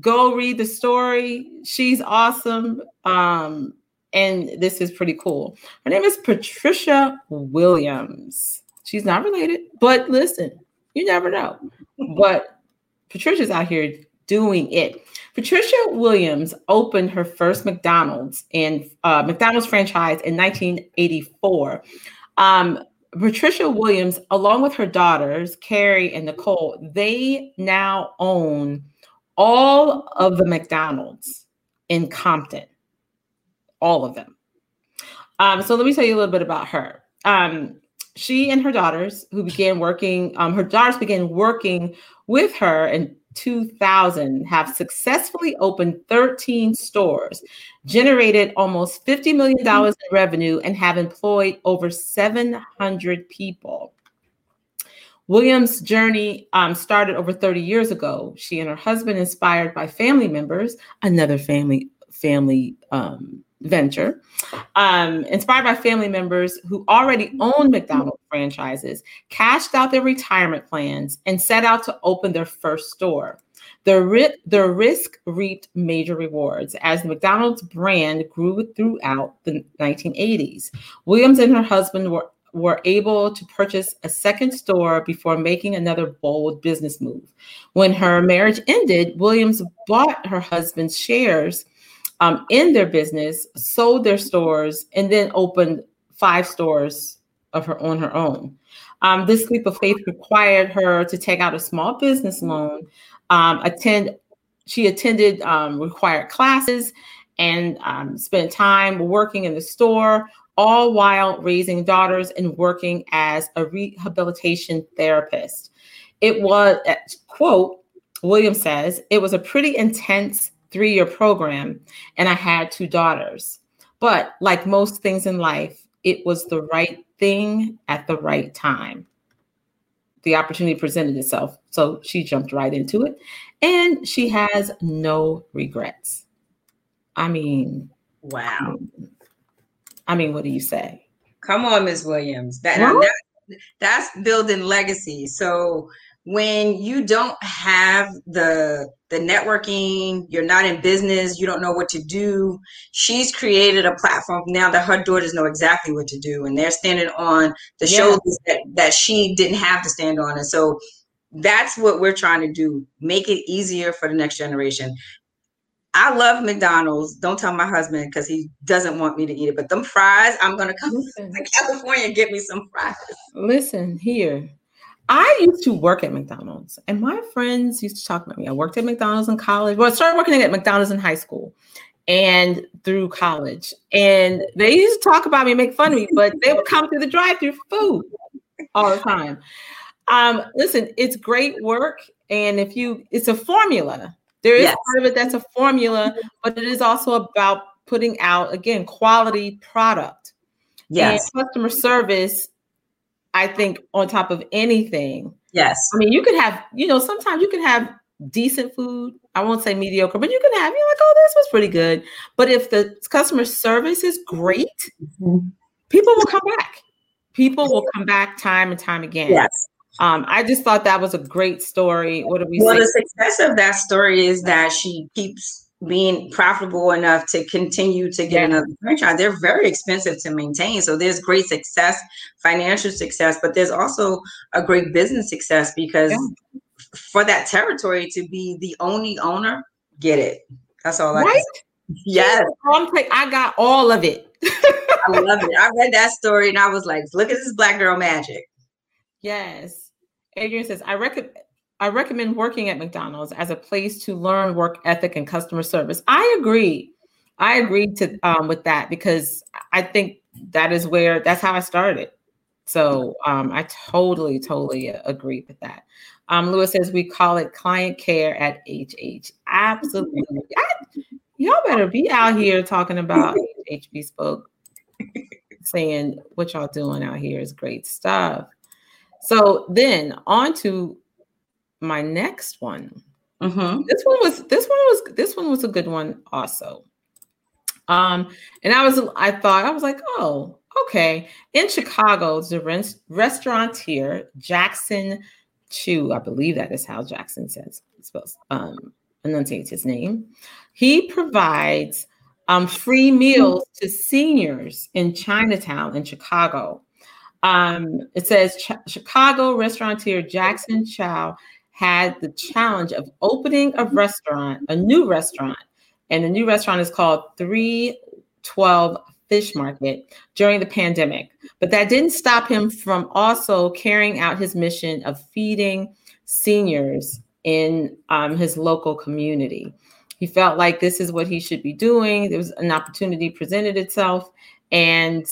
go read the story. She's awesome. Um, and this is pretty cool. Her name is Patricia Williams. She's not related, but listen, you never know. but Patricia's out here doing it. Patricia Williams opened her first McDonald's and uh, McDonald's franchise in 1984. Um, Patricia Williams, along with her daughters, Carrie and Nicole, they now own all of the McDonald's in Compton, all of them. Um, so let me tell you a little bit about her. Um, she and her daughters, who began working, um, her daughters began working with her in 2000, have successfully opened 13 stores, generated almost $50 million in revenue, and have employed over 700 people. Williams' journey um, started over 30 years ago. She and her husband, inspired by family members, another family family um, venture, um, inspired by family members who already owned McDonald's franchises, cashed out their retirement plans and set out to open their first store. The, ri- the risk reaped major rewards as the McDonald's brand grew throughout the 1980s. Williams and her husband were were able to purchase a second store before making another bold business move. When her marriage ended, Williams bought her husband's shares um, in their business, sold their stores, and then opened five stores of her on her own. Um, this leap of faith required her to take out a small business loan, um, attend. She attended um, required classes and um, spent time working in the store all while raising daughters and working as a rehabilitation therapist. It was, quote, William says, it was a pretty intense three year program, and I had two daughters. But like most things in life, it was the right thing at the right time. The opportunity presented itself. So she jumped right into it, and she has no regrets. I mean, wow. I mean, what do you say? Come on, Ms. Williams. That, that that's building legacy. So when you don't have the the networking, you're not in business, you don't know what to do. She's created a platform now that her daughters know exactly what to do, and they're standing on the yeah. shoulders that that she didn't have to stand on. And so that's what we're trying to do make it easier for the next generation I love McDonald's. Don't tell my husband because he doesn't want me to eat it. But them fries, I'm gonna come Listen. to California and get me some fries. Listen here. I used to work at McDonald's, and my friends used to talk about me. I worked at McDonald's in college. Well, I started working at McDonald's in high school and through college. And they used to talk about me, make fun of me, but they would come through the drive-through for food all the time. Um, listen, it's great work, and if you, it's a formula There is yes. part of it that's a formula, but it is also about putting out again quality product. Yes. And customer service, I think, on top of anything. Yes. I mean, you could have, you know, sometimes you can have decent food. I won't say mediocre, but you can have, you're like, oh, this was pretty good. But if the customer service is great, mm-hmm. people will come back. People will come back time and time again. Yes. Um, I just thought that was a great story. What do we Well, say? the success of that story is that she keeps being profitable enough to continue to get yeah. another franchise. They're very expensive to maintain. So there's great success, financial success, but there's also a great business success because yeah. for that territory to be the only owner, get it. That's all I right? Yes. I got all of it. I love it. I read that story and I was like, look at this black girl magic. Yes. Adrian says, I recommend I recommend working at McDonald's as a place to learn work ethic and customer service. I agree. I agree to um, with that because I think that is where that's how I started. So um, I totally, totally agree with that. Um, Lewis says we call it client care at HH. Absolutely. I, y'all better be out here talking about HH Bespoke, saying what y'all doing out here is great stuff. So then on to my next one. Mm-hmm. This one was this one was this one was a good one also. Um, and I was I thought I was like, oh, okay. In Chicago, the rest, restaurateur Jackson Chu, I believe that is how Jackson says supposed um enunciates his name. He provides um, free meals to seniors in Chinatown in Chicago. Um, it says Ch- Chicago restaurateur Jackson Chow had the challenge of opening a restaurant, a new restaurant, and the new restaurant is called 312 Fish Market during the pandemic. But that didn't stop him from also carrying out his mission of feeding seniors in um, his local community. He felt like this is what he should be doing. There was an opportunity presented itself, and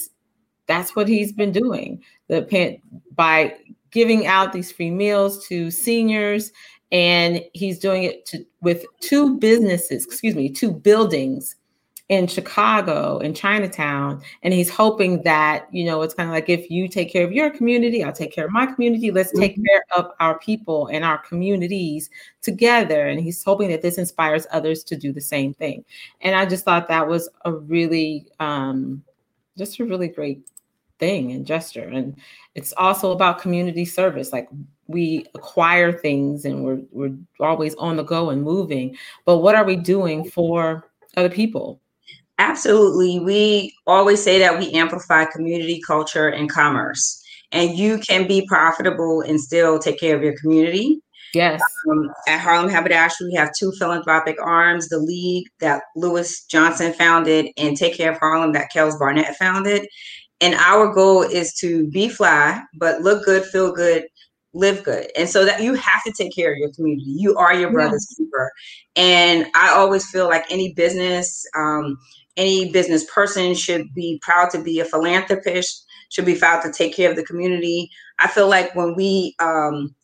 that's what he's been doing. The pan- by giving out these free meals to seniors, and he's doing it to, with two businesses, excuse me, two buildings in Chicago, in Chinatown. And he's hoping that, you know, it's kind of like if you take care of your community, I'll take care of my community. Let's take mm-hmm. care of our people and our communities together. And he's hoping that this inspires others to do the same thing. And I just thought that was a really, um, just a really great thing and gesture. And it's also about community service. Like we acquire things and we're we're always on the go and moving. But what are we doing for other people? Absolutely. We always say that we amplify community, culture, and commerce. And you can be profitable and still take care of your community. Yes. Um, at Harlem Haberdashery, we have two philanthropic arms the League that Lewis Johnson founded and Take Care of Harlem that Kels Barnett founded. And our goal is to be fly, but look good, feel good, live good. And so that you have to take care of your community. You are your brother's yeah. keeper. And I always feel like any business, um, any business person should be proud to be a philanthropist, should be proud to take care of the community. I feel like when we um,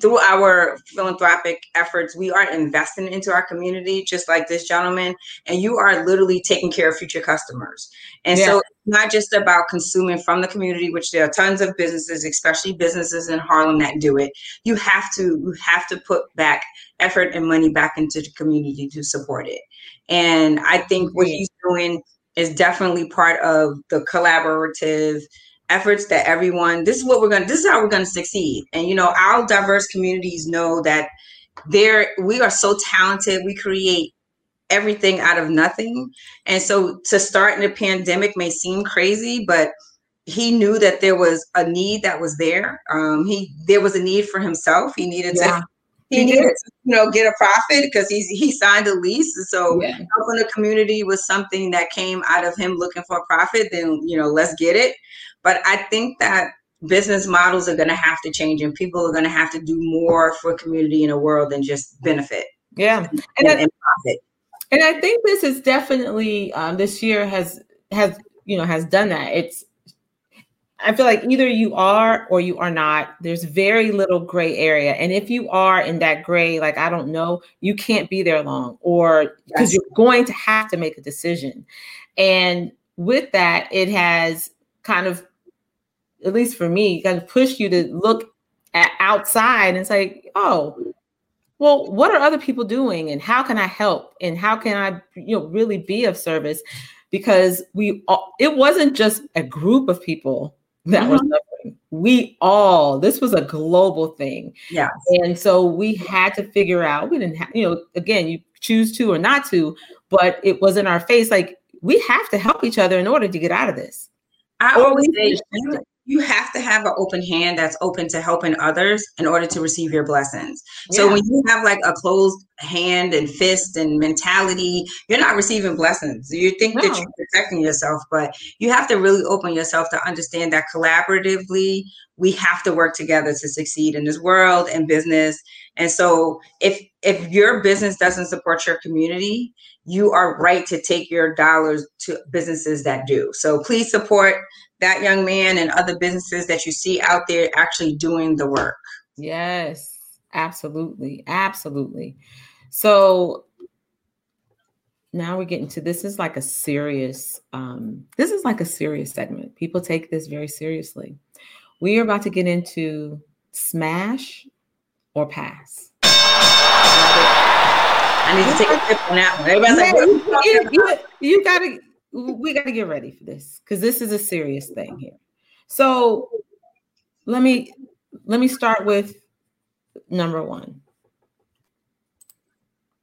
through our philanthropic efforts, we are investing into our community, just like this gentleman, and you are literally taking care of future customers. And yeah. so it's not just about consuming from the community, which there are tons of businesses, especially businesses in Harlem that do it. You have to you have to put back effort and money back into the community to support it. And I think what he's doing is definitely part of the collaborative efforts that everyone this is what we're going to this is how we're going to succeed. And you know our diverse communities know that there we are so talented we create everything out of nothing. And so to start in a pandemic may seem crazy but he knew that there was a need that was there. Um he there was a need for himself. He needed yeah. to he needed to, you know get a profit because he's he signed a lease. So yeah. helping the community was something that came out of him looking for a profit then you know let's get it but I think that business models are going to have to change and people are going to have to do more for community in a world than just benefit. Yeah. And, and, I, and profit. And I think this is definitely um, this year has has you know has done that. It's I feel like either you are or you are not. There's very little gray area. And if you are in that gray, like, I don't know, you can't be there long or because you're going to have to make a decision. And with that, it has kind of, at least for me, kind of pushed you to look at outside and say, oh, well, what are other people doing and how can I help and how can I, you know, really be of service? Because we, all, it wasn't just a group of people that mm-hmm. were suffering. We all, this was a global thing. Yeah. And so we had to figure out, we didn't have, you know, again, you choose to or not to, but it was in our face. Like we have to help each other in order to get out of this. I always say you have to have an open hand that's open to helping others in order to receive your blessings. Yeah. So when you have like a closed hand and fist and mentality, you're not receiving blessings. You think no. that you're protecting yourself, but you have to really open yourself to understand that collaboratively we have to work together to succeed in this world and business. And so if if your business doesn't support your community, you are right to take your dollars to businesses that do. So please support that young man and other businesses that you see out there actually doing the work. Yes, absolutely. Absolutely. So now we're getting to this is like a serious um this is like a serious segment. People take this very seriously. We are about to get into smash or pass. I need to take a tip on that one. Everybody's yeah, like, you, you, you gotta we got to get ready for this because this is a serious thing here. So let me let me start with number one.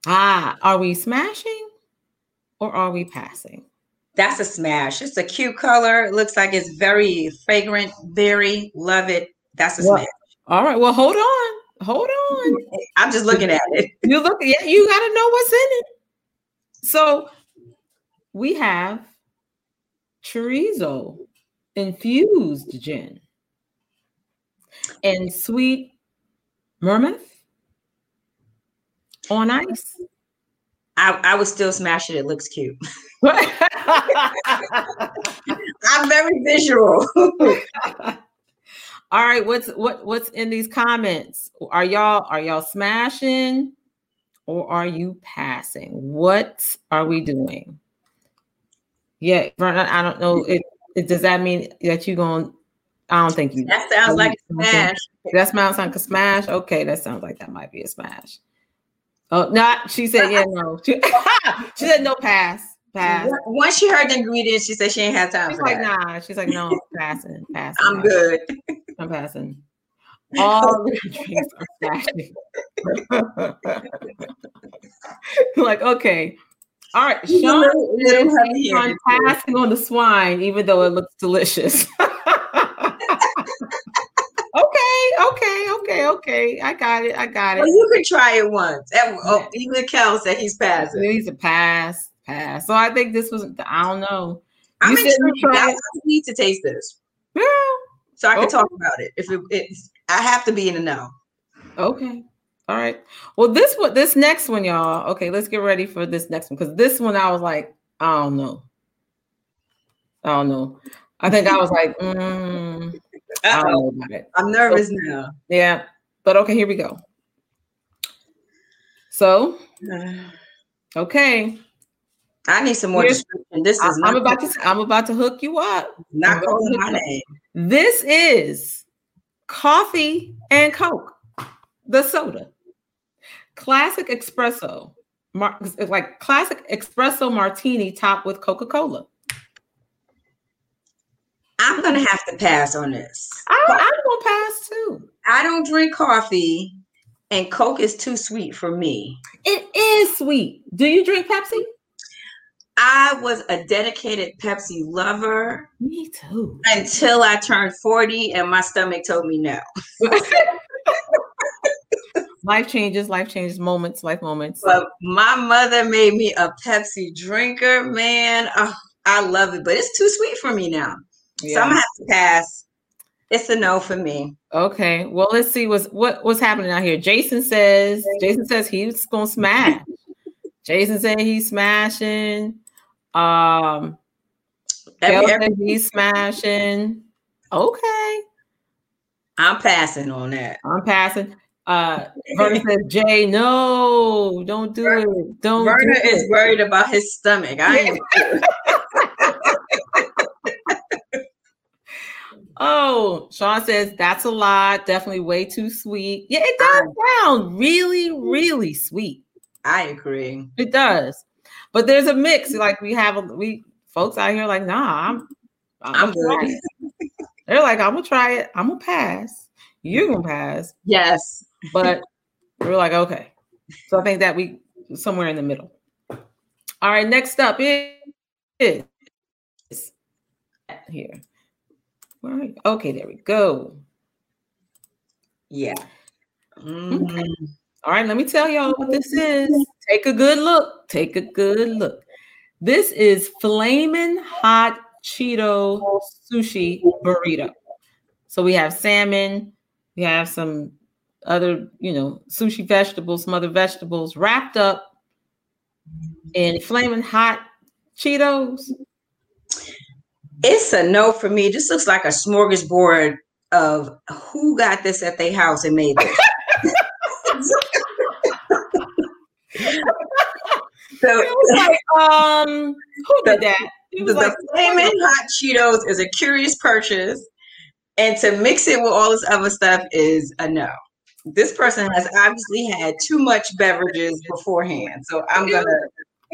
Ah, are we smashing or are we passing? That's a smash. It's a cute color. It looks like it's very fragrant, very love it. That's a well, smash. All right. Well, hold on. Hold on. I'm just looking at it. You look, yeah, you gotta know what's in it. So we have chorizo infused gin and sweet Vermouth on ice. I, I would still smash it. It looks cute. I'm very visual. All right, what's what what's in these comments? Are y'all are y'all smashing or are you passing? What are we doing? Yeah, Vernon, I don't know. It, it does that mean that you're going? I don't think you. That sounds like a smash. That sounds like a smash. Okay, that sounds like that might be a smash. Oh, not. She said, yeah, no. She, she said no pass. Pass. Once she heard the ingredients, she said she ain't had time. She's for like, that. nah. She's like, no, passing, passing. I'm good. I'm passing. All the drinks are flashing. like, okay, all right, Sean is on passing on the swine, even though it looks delicious. okay, okay, okay, okay. I got it. I got it. Well, you can try it once. Oh, even Kel said he's passing. He's a pass, pass. So I think this was. I don't know. I'm you intrigued. I need to taste this. Yeah. So I can okay. talk about it. If it, it's, I have to be in the know. Okay. All right. Well, this one, this next one, y'all. Okay, let's get ready for this next one because this one I was like, I don't know. I don't know. I think I was like, mm, I don't know about it. I'm nervous so, now. Yeah, but okay, here we go. So, okay. I need some more Here's, description. This is. I'm about to. I'm about to hook you up. Not calling my name. This is coffee and Coke, the soda classic espresso, mar- like classic espresso martini topped with Coca Cola. I'm gonna have to pass on this. I, I'm gonna pass too. I don't drink coffee, and Coke is too sweet for me. It is sweet. Do you drink Pepsi? I was a dedicated Pepsi lover. Me too. Until I turned 40 and my stomach told me no. life changes, life changes, moments, life moments. But my mother made me a Pepsi drinker, man. Oh, I love it, but it's too sweet for me now. Yeah. So I'm gonna have to pass. It's a no for me. Okay. Well, let's see what's what, what's happening out here. Jason says Jason says he's gonna smash. Jason said he's smashing. Um every, smashing. Okay. I'm passing on that. I'm passing. Uh, Verna says, Jay, no, don't do Verna, it. Don't. Verna do is it. worried about his stomach. I am. oh, Sean says that's a lot. Definitely way too sweet. Yeah, it does sound really, really sweet. I agree. It does, but there's a mix. Like we have a we folks out here like, nah, I'm, I'm, I'm good. They're like, I'm gonna try it. I'm gonna pass. You're gonna pass. Yes. But we're like, okay. So I think that we somewhere in the middle. All right, next up is here. All right. Okay, there we go. Yeah. Mm-hmm. Okay. All right, let me tell y'all what this is. Take a good look. Take a good look. This is flaming hot Cheeto sushi burrito. So we have salmon, we have some other, you know, sushi vegetables, some other vegetables wrapped up in flaming hot Cheetos. It's a no for me. This looks like a smorgasbord of who got this at their house and made it. so, like, um, who did that? the, like, flaming hot Cheetos is a curious purchase, and to mix it with all this other stuff is a no. This person has obviously had too much beverages beforehand, so I'm gonna.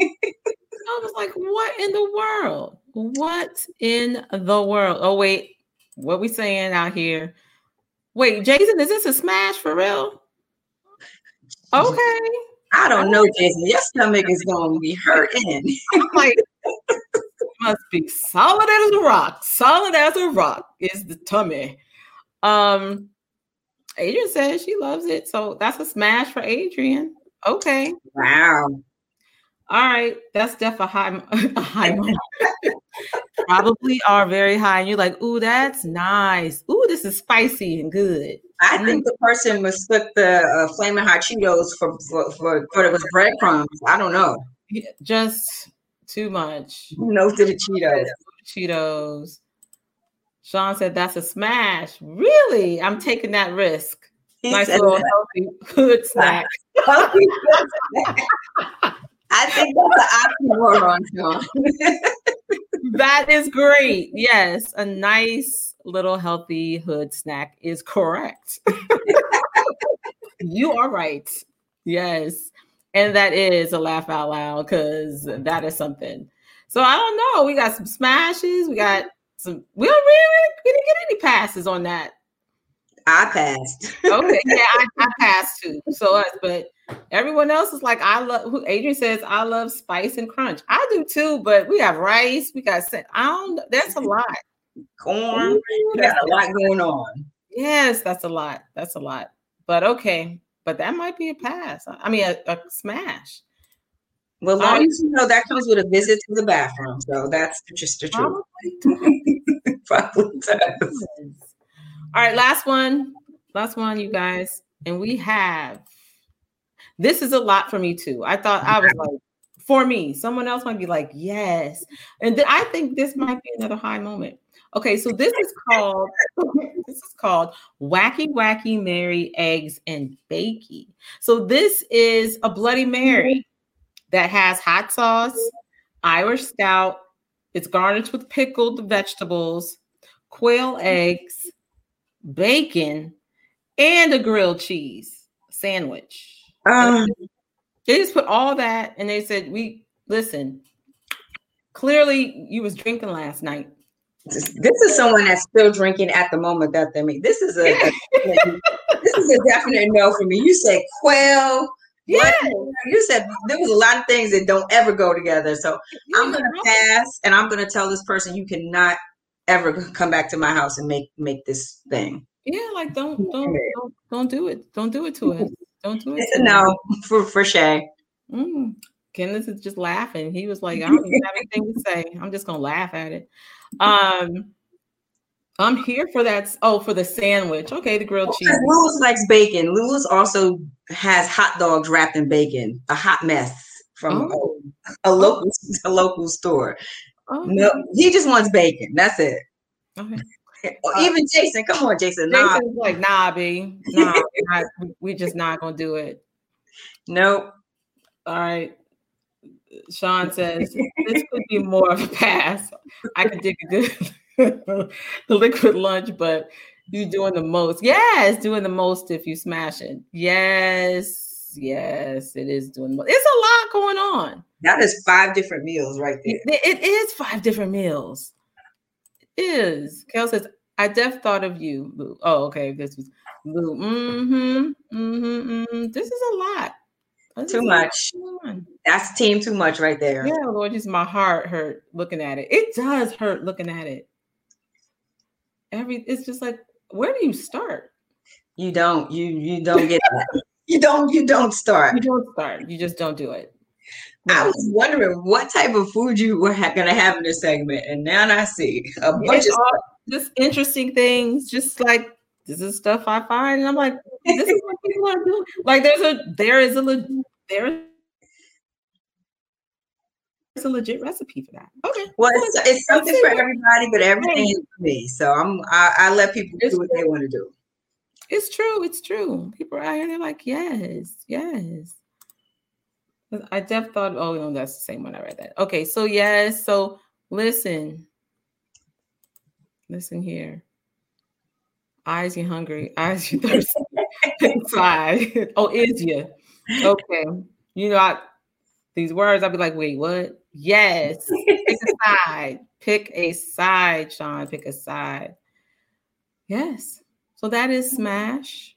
I was like, "What in the world? What in the world?" Oh wait, what we saying out here? Wait, Jason, is this a smash for real? Okay. I don't know, Jason. Your stomach is going to be hurting. I'm like, must be solid as a rock. Solid as a rock is the tummy. Um, Adrian says she loves it, so that's a smash for Adrian. Okay. Wow. All right, that's definitely a high, a high Probably are very high, and you're like, "Ooh, that's nice. Ooh, this is spicy and good." I think the person mistook the uh, flaming hot Cheetos for for for, for it was breadcrumbs. I don't know. Just too much. No to the Cheetos. Cheetos. Sean said that's a smash. Really? I'm taking that risk. He nice little that. healthy good snack. I think that's an oxymoron, Sean. that is great. Yes, a nice little healthy hood snack is correct. you are right. Yes. And that is a laugh out loud because that is something. So I don't know. We got some smashes. We got some. We don't really we didn't get any passes on that. I passed. okay, yeah, I, I passed too. So us, but everyone else is like, I love. Who Adrian says, I love spice and crunch. I do too, but we have rice. We got. I don't. That's a lot. Corn. We got a lot going on. Yes, that's a lot. That's a lot. But okay, but that might be a pass. I mean, a, a smash. Well, long as you know that comes with a visit to the bathroom, so that's just the truth. Probably, probably does. All right, last one, last one, you guys, and we have. This is a lot for me too. I thought I was like, for me, someone else might be like, yes, and th- I think this might be another high moment. Okay, so this is called this is called Wacky Wacky Mary Eggs and Bakey. So this is a Bloody Mary that has hot sauce, Irish stout. It's garnished with pickled vegetables, quail eggs, bacon, and a grilled cheese sandwich. Um, they just put all that and they said, "We listen. Clearly, you was drinking last night." This is someone that's still drinking at the moment that they make. This is a, a this is a definite no for me. You said quail. Yeah, you said there was a lot of things that don't ever go together. So yeah, I'm gonna pass, and I'm gonna tell this person you cannot ever come back to my house and make make this thing. Yeah, like don't don't don't, don't do it. Don't do it to us. Don't do it. no, for for Shay. Mm. Kenneth is just laughing. He was like, I don't even have anything to say. I'm just gonna laugh at it. Um, I'm here for that. Oh, for the sandwich. Okay, the grilled cheese. Lewis likes bacon. Lewis also has hot dogs wrapped in bacon. A hot mess from oh. a, a, local a local store. Oh. No, he just wants bacon. That's it. Okay. Or uh, even Jason, come on, Jason. Jason's like, nah, B, nah, not, we just not gonna do it. Nope. All right. Sean says this could be more of a pass. I could dig a good the liquid lunch, but you doing the most. Yes, doing the most if you smash it. Yes, yes, it is doing. It's a lot going on. That is five different meals right there. it, it is five different meals. It is. Kel says, I def thought of you, Lou. Oh, okay. This was Lou. Mm-hmm. Mm-hmm. mm-hmm. This is a lot. Too much. That's team too much right there. Yeah, Lord, just my heart hurt looking at it. It does hurt looking at it. Every it's just like, where do you start? You don't. You you don't get that. you don't. You don't start. You don't start. You just don't do it. I was wondering what type of food you were ha- going to have in this segment, and now I see a bunch of all, just interesting things. Just like this is stuff I find, and I'm like, this is what people are doing. Like there's a there is a there is a legit recipe for that. Okay. Well, it's, it's something for everybody, but everything is for me. So I'm I, I let people do what they want to do. It's true. It's true. People are out here. They're like, yes, yes. I def thought, oh no, that's the same one I read that. Okay, so yes, so listen, listen here. Eyes you hungry, eyes you thirsty. Inside. oh, is you? Okay, you know I, these words. I'll be like, wait, what? Yes, pick a side. Pick a side, Sean. Pick a side. Yes. So that is smash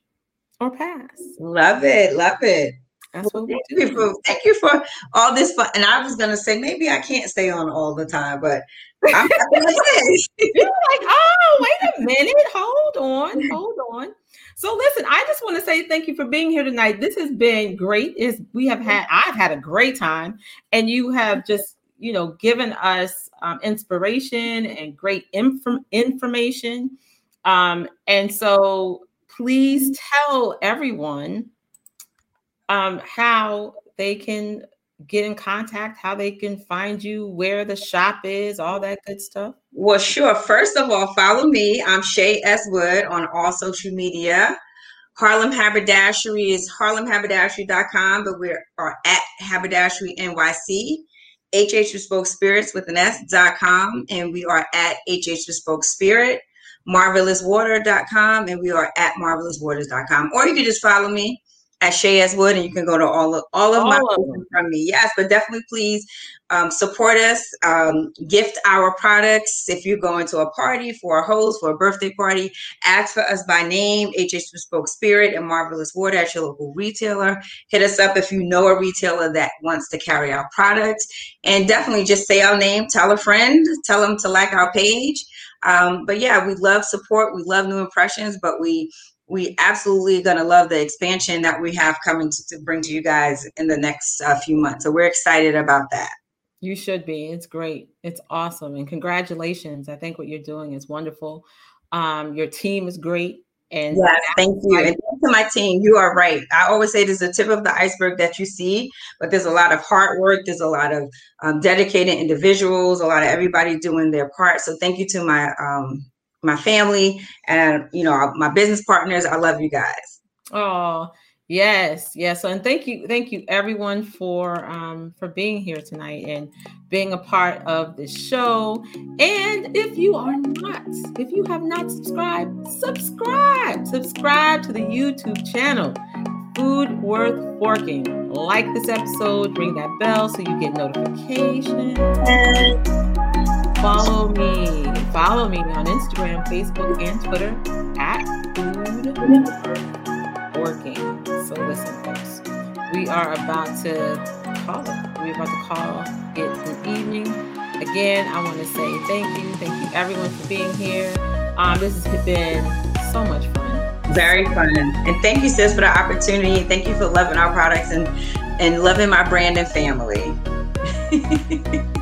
or pass. Love it. Love it. That's what thank we do. You for, thank you for all this fun. And I was gonna say maybe I can't stay on all the time, but I'm You're like, oh, wait a minute, hold on, hold on. So listen, I just want to say thank you for being here tonight. This has been great. Is we have had I've had a great time, and you have just you know given us um, inspiration and great inf- information. Um, and so please tell everyone um, how they can get in contact, how they can find you, where the shop is, all that good stuff? Well, sure. First of all, follow me. I'm Shay S. Wood on all social media. Harlem Haberdashery is harlemhaberdashery.com, but we are at Haberdashery NYC. HH Bespoke Spirits with an S.com, and we are at HH Bespoke Spirit. Marvelouswater.com, and we are at marvelouswaters.com. Or you can just follow me at Shay S. Wood, and you can go to all of all of all my of from me. Yes, but definitely please um, support us, um, gift our products. If you're going to a party for a host for a birthday party, ask for us by name, HH Bespoke Spirit and Marvelous Water at your local retailer. Hit us up if you know a retailer that wants to carry our products, and definitely just say our name, tell a friend, tell them to like our page. Um, but yeah, we love support, we love new impressions, but we we absolutely going to love the expansion that we have coming to, to bring to you guys in the next uh, few months. So we're excited about that. You should be. It's great. It's awesome. And congratulations. I think what you're doing is wonderful. Um, your team is great. And yes, thank you. And to my team, you are right. I always say there's a tip of the iceberg that you see, but there's a lot of hard work. There's a lot of um, dedicated individuals, a lot of everybody doing their part. So thank you to my um, my family and you know my business partners. I love you guys. Oh yes, yes. And thank you, thank you everyone for um, for being here tonight and being a part of this show. And if you are not, if you have not subscribed, subscribe, subscribe to the YouTube channel. Food Worth Forking. Like this episode, ring that bell so you get notifications. Follow me. Follow me on Instagram, Facebook, and Twitter at Food Working. So listen, folks. We are about to call it. We're about to call it an evening. Again, I want to say thank you. Thank you everyone for being here. Um, this has been so much fun. Very fun. And thank you, sis, for the opportunity. Thank you for loving our products and, and loving my brand and family.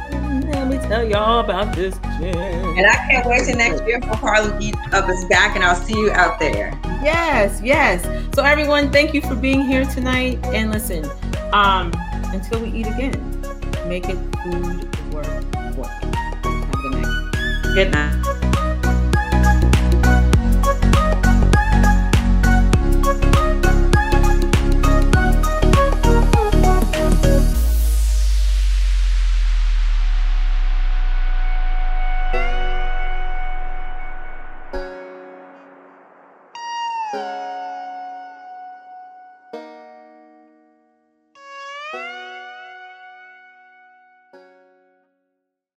tell y'all about this gym. And I can't wait till next year for Harlem Eat Up is back, and I'll see you out there. Yes, yes. So everyone, thank you for being here tonight. And listen, um, until we eat again, make it food work. working. Have a good night. Good night.